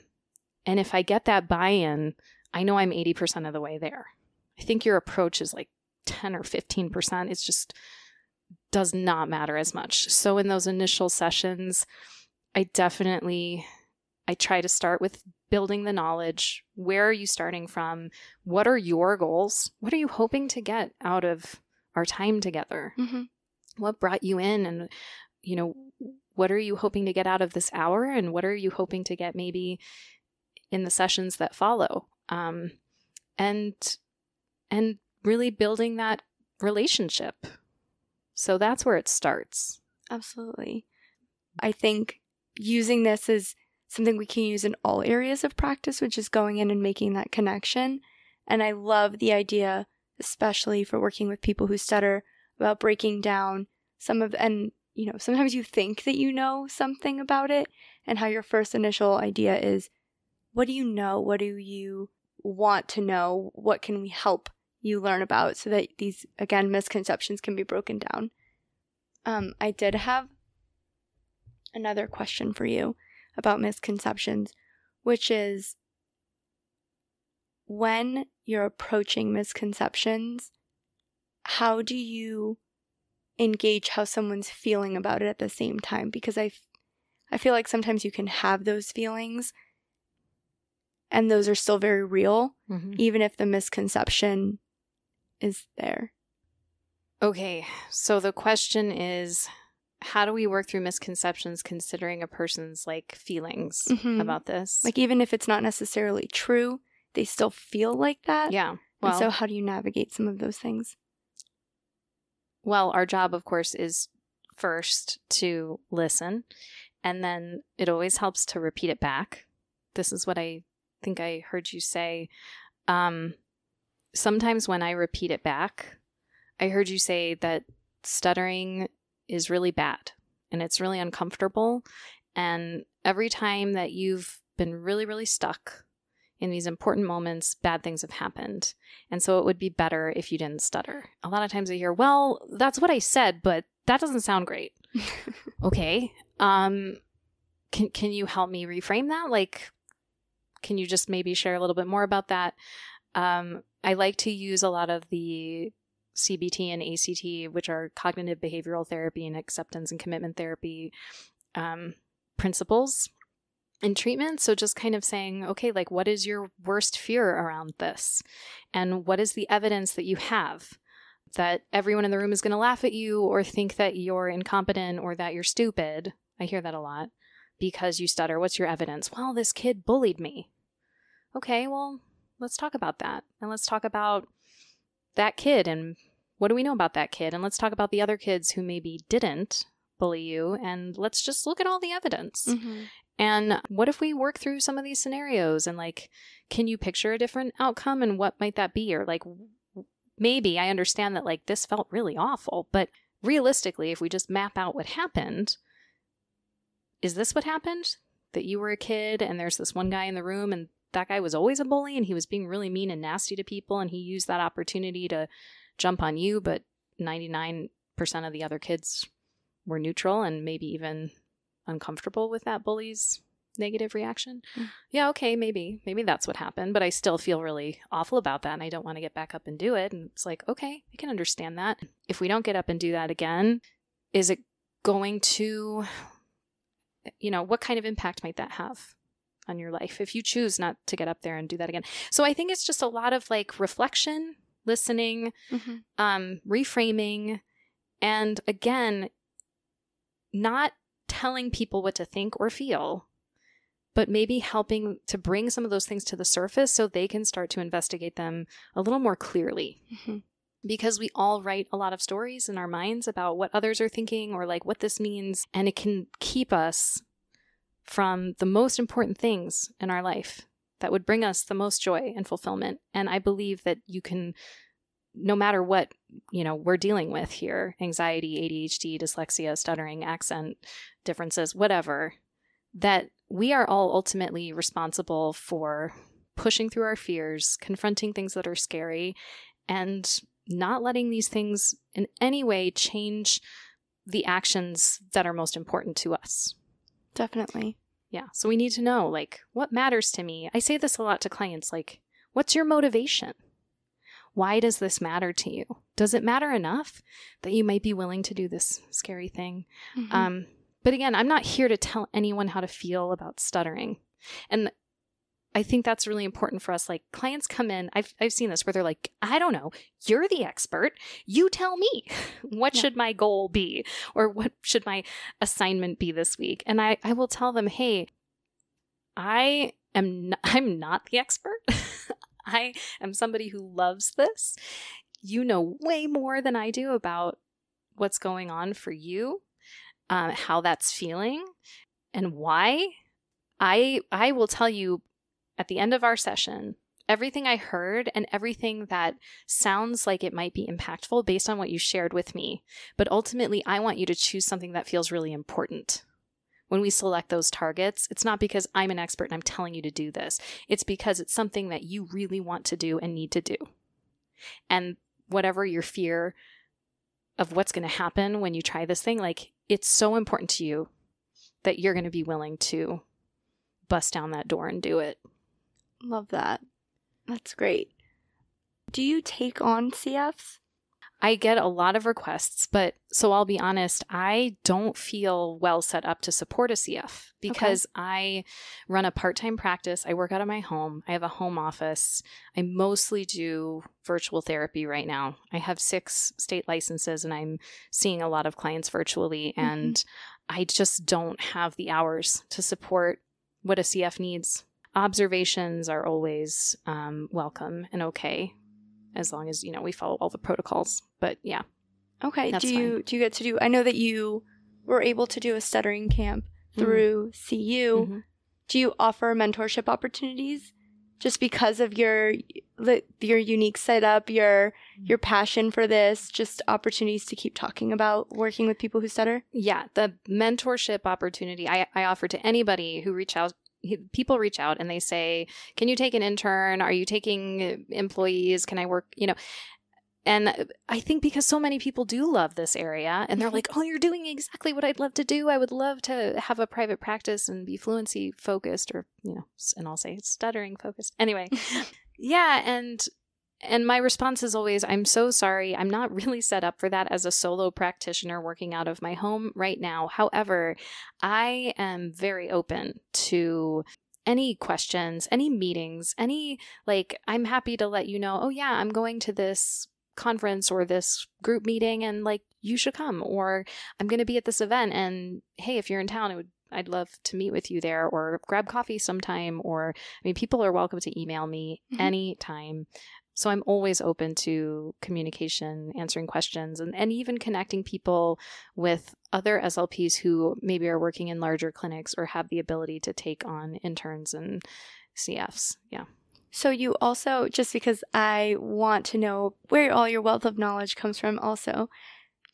and if I get that buy-in, I know I'm 80% of the way there. I think your approach is like 10 or 15%. It's just does not matter as much. So in those initial sessions, I definitely I try to start with building the knowledge. Where are you starting from? What are your goals? What are you hoping to get out of our time together? Mm-hmm. What brought you in and you know, what are you hoping to get out of this hour and what are you hoping to get maybe in the sessions that follow? Um and and really building that relationship. So that's where it starts. Absolutely. I think using this is something we can use in all areas of practice, which is going in and making that connection. And I love the idea, especially for working with people who stutter, about breaking down some of, and you know, sometimes you think that you know something about it, and how your first initial idea is what do you know? What do you want to know? What can we help you learn about so that these, again, misconceptions can be broken down? Um, I did have another question for you about misconceptions, which is when you're approaching misconceptions, how do you engage how someone's feeling about it at the same time? Because I, I feel like sometimes you can have those feelings and those are still very real, Mhm. even if the misconception is there. Okay, so the question is how do we work through misconceptions considering a person's like feelings Mhm. about this? Like, even if it's not necessarily true, they still feel like that. yeah. And so, how do you navigate some of those things? well, our job of course is first to listen and then it always helps to repeat it back. This is what I think I heard you say. Um sometimes when I repeat it back, I heard you say that stuttering is really bad and it's really uncomfortable. And every time that you've been really, really stuck in these important moments, bad things have happened. And so it would be better if you didn't stutter. A lot of times I hear, well, that's what I said, but that doesn't sound great. okay. Um, can, can you help me reframe that? Like, can you just maybe share a little bit more about that? Um, I like to use a lot of the CBT and ACT, which are cognitive behavioral therapy and acceptance and commitment therapy um, principles and treatment. So just kind of saying, okay, like what is your worst fear around this? And what is the evidence that you have? That everyone in the room is going to laugh at you or think that you're incompetent or that you're stupid. I hear that a lot because you stutter. What's your evidence? Well, this kid bullied me. Okay, well, let's talk about that. And let's talk about that kid and what do we know about that kid? And let's talk about the other kids who maybe didn't bully you. And let's just look at all the evidence. Mhm. And what if we work through some of these scenarios and like, can you picture a different outcome and what might that be? Or like, maybe I understand that like this felt really awful, but realistically, if we just map out what happened, is this what happened? That you were a kid and there's this one guy in the room and that guy was always a bully and he was being really mean and nasty to people and he used that opportunity to jump on you, but 99% of the other kids were neutral and maybe even uncomfortable with that bully's negative reaction. Mm. Yeah, okay, maybe. Maybe that's what happened, but I still feel really awful about that and I don't want to get back up and do it. And it's like, okay, I can understand that. If we don't get up and do that again, is it going to you know, what kind of impact might that have on your life if you choose not to get up there and do that again? So I think it's just a lot of like reflection, listening, Mhm. um, reframing, and again, not telling people what to think or feel, but maybe helping to bring some of those things to the surface so they can start to investigate them a little more clearly. Mhm. Because we all write a lot of stories in our minds about what others are thinking or like what this means, and it can keep us from the most important things in our life that would bring us the most joy and fulfillment. And I believe that you can no matter what you know we're dealing with here anxiety adhd dyslexia stuttering accent differences whatever that we are all ultimately responsible for pushing through our fears confronting things that are scary and not letting these things in any way change the actions that are most important to us Definitely. Yeah. So we need to know, like, what matters to me? I say this a lot to clients like, what's your motivation? Why does this matter to you? Does it matter enough that you might be willing to do this scary thing? Mhm. Um, but again, I'm not here to tell anyone how to feel about stuttering. And I think that's really important for us. Like clients come in, I've I've seen this where they're like, I don't know, you're the expert. You tell me. what Yeah. should my goal be? Or what should my assignment be this week? And I, I will tell them, hey, I am not, I'm not the expert. I am somebody who loves this. You know way more than I do about what's going on for you, um, how that's feeling, and why. I I will tell you at the end of our session everything I heard and everything that sounds like it might be impactful based on what you shared with me. But ultimately, I want you to choose something that feels really important. When we select those targets, it's not because I'm an expert and I'm telling you to do this. It's because it's something that you really want to do and need to do. And whatever your fear of what's going to happen when you try this thing, like it's so important to you that you're going to be willing to bust down that door and do it. Love that. That's great. Do you take on CFs? I get a lot of requests, but so I'll be honest, I don't feel well set up to support a CF because okay. I run a part time practice. I work out of my home. I have a home office. I mostly do virtual therapy right now. I have six state licenses and I'm seeing a lot of clients virtually. Mm-hmm. And I just don't have the hours to support what a CF needs. Observations are always um, welcome and okay as long as you know we follow all the protocols. But yeah. Okay. do you fine. do you get to do? I know that you were able to do a stuttering camp mm-hmm. through mm-hmm. CU. Mm-hmm. Do you offer mentorship opportunities just because of your your unique setup, your your passion for this, just opportunities to keep talking about working with people who stutter? Yeah, the mentorship opportunity I, I offer to anybody who reach out people reach out and they say, "Can you take an intern? Are you taking employees? Can I work?" You know, and I think because so many people do love this area and they're mm-hmm. like, oh, you're doing exactly what I'd love to do. I would love to have a private practice and be fluency focused or, you know, and I'll say stuttering focused. Anyway, yeah. And and my response is always, I'm so sorry. I'm not really set up for that as a solo practitioner working out of my home right now. However, I am very open to any questions, any meetings, any, like, I'm happy to let you know, oh, yeah, I'm going to this conference or this group meeting and, like, you should come. Or I'm going to be at this event and, hey, if you're in town, it would I'd love to meet with you there or grab coffee sometime. Or, I mean, people are welcome to email me mm-hmm. anytime. So I'm always open to communication, answering questions, and, and even connecting people with other SLPs who maybe are working in larger clinics or have the ability to take on interns and CFs. Yeah. So you also, just because I want to know where all your wealth of knowledge comes from, also,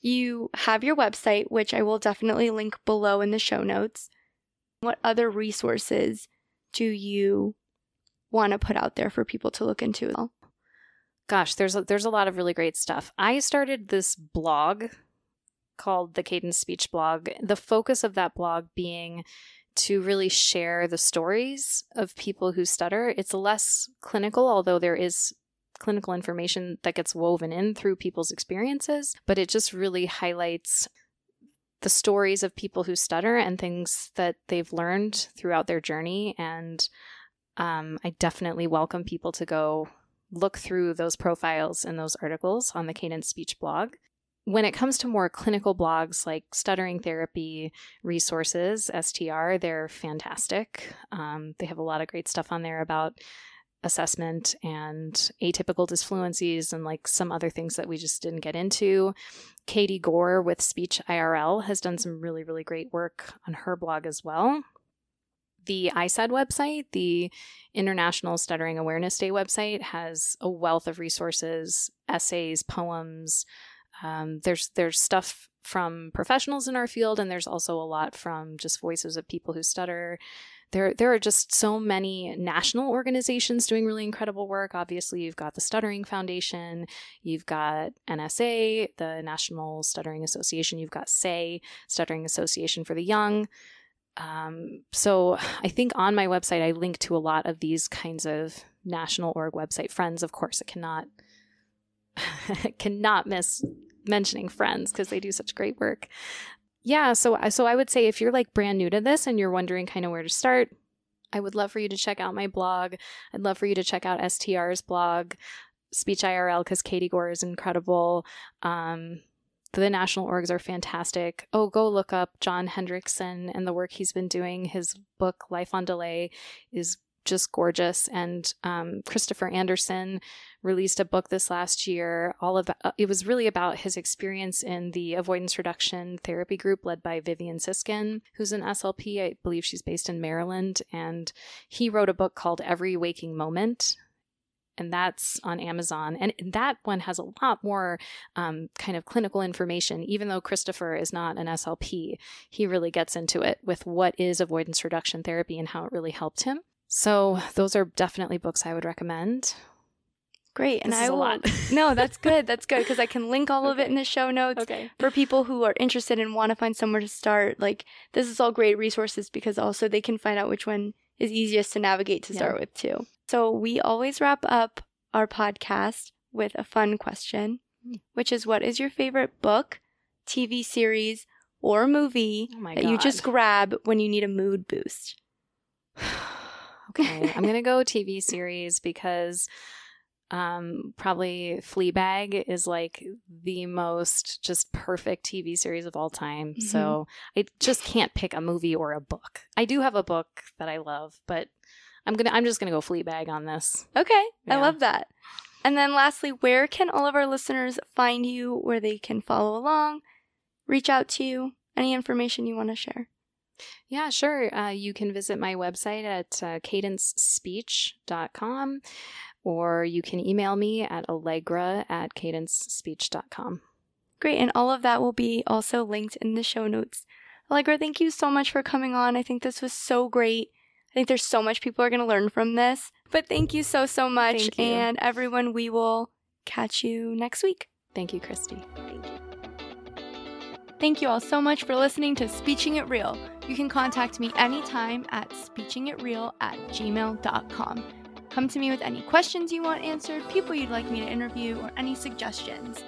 you have your website, which I will definitely link below in the show notes. What other resources do you want to put out there for people to look into? Gosh, there's a, there's a lot of really great stuff. I started this blog called the Cadence Speech Blog. The focus of that blog being to really share the stories of people who stutter. It's less clinical, although there is clinical information that gets woven in through people's experiences, but it just really highlights the stories of people who stutter and things that they've learned throughout their journey. And um, I definitely welcome people to go look through those profiles and those articles on the Cadence Speech blog. When it comes to more clinical blogs like stuttering therapy resources, STR, they're fantastic. Um, they have a lot of great stuff on there about assessment and atypical disfluencies and like some other things that we just didn't get into. Katie Gore with Speech IRL has done some really, really great work on her blog as well the ISAD website, the International Stuttering Awareness Day website, has a wealth of resources, essays, poems. Um, there's there's stuff from professionals in our field, and there's also a lot from just voices of people who stutter. There, there are just so many national organizations doing really incredible work. Obviously, you've got the Stuttering Foundation, you've got NSA, the National Stuttering Association, you've got SAY, Stuttering Association for the Young. Um, so I think on my website, I link to a lot of these kinds of national org website friends. Of course, it cannot cannot miss mentioning friends because they do such great work. Yeah, so so I would say if you're like brand new to this and you're wondering kind of where to start, I would love for you to check out my blog. I'd love for you to check out STR's blog, Speech IRL, because Katie Gore is incredible. Um, the national orgs are fantastic. Oh, go look up John Hendrickson and the work he's been doing. His book, Life on Delay, is just gorgeous. And um, Christopher Anderson released a book this last year. All about uh, it was really about his experience in the avoidance reduction therapy group led by Vivian Sisskin, who's an SLP. I believe she's based in Maryland, and he wrote a book called Every Waking Moment and that's on Amazon. And that one has a lot more um, kind of clinical information. Even though Christopher is not an SLP, he really gets into it with what is avoidance reduction therapy and how it really helped him. So those are definitely books I would recommend. Great, and I will. no, that's good. That's good because I can link all of it in the show notes okay. for people who are interested and want to find somewhere to start. Like this is all great resources because also they can find out which one is easiest to navigate to start with too. So we always wrap up our podcast with a fun question. which is what is your favorite book, TV series, or movie Oh that you just grab when you need a mood boost? okay, I'm gonna go TV series because um probably Fleabag is like the most just perfect TV series of all time. Mhm. So I just can't pick a movie or a book. I do have a book that I love, but I'm gonna I'm just gonna go Fleabag on this. Okay, I love that. And then lastly, where can all of our listeners find you where they can follow along, reach out to you, any information you want to share? Yeah, sure. Uh, you can visit my website at uh, cadencespeech.com or you can email me at allegra at cadencespeech.com. Great, and all of that will be also linked in the show notes. Allegra, thank you so much for coming on. I think this was so great. I think there's so much people are going to learn from this. But thank you so, so much. Thank you. And everyone, we will catch you next week. Thank you, Christy. Thank you. Thank you all so much for listening to Speeching It Real. You can contact me anytime at speechingitreal at gmail.com. Come to me with any questions you want answered, people you'd like me to interview, or any suggestions.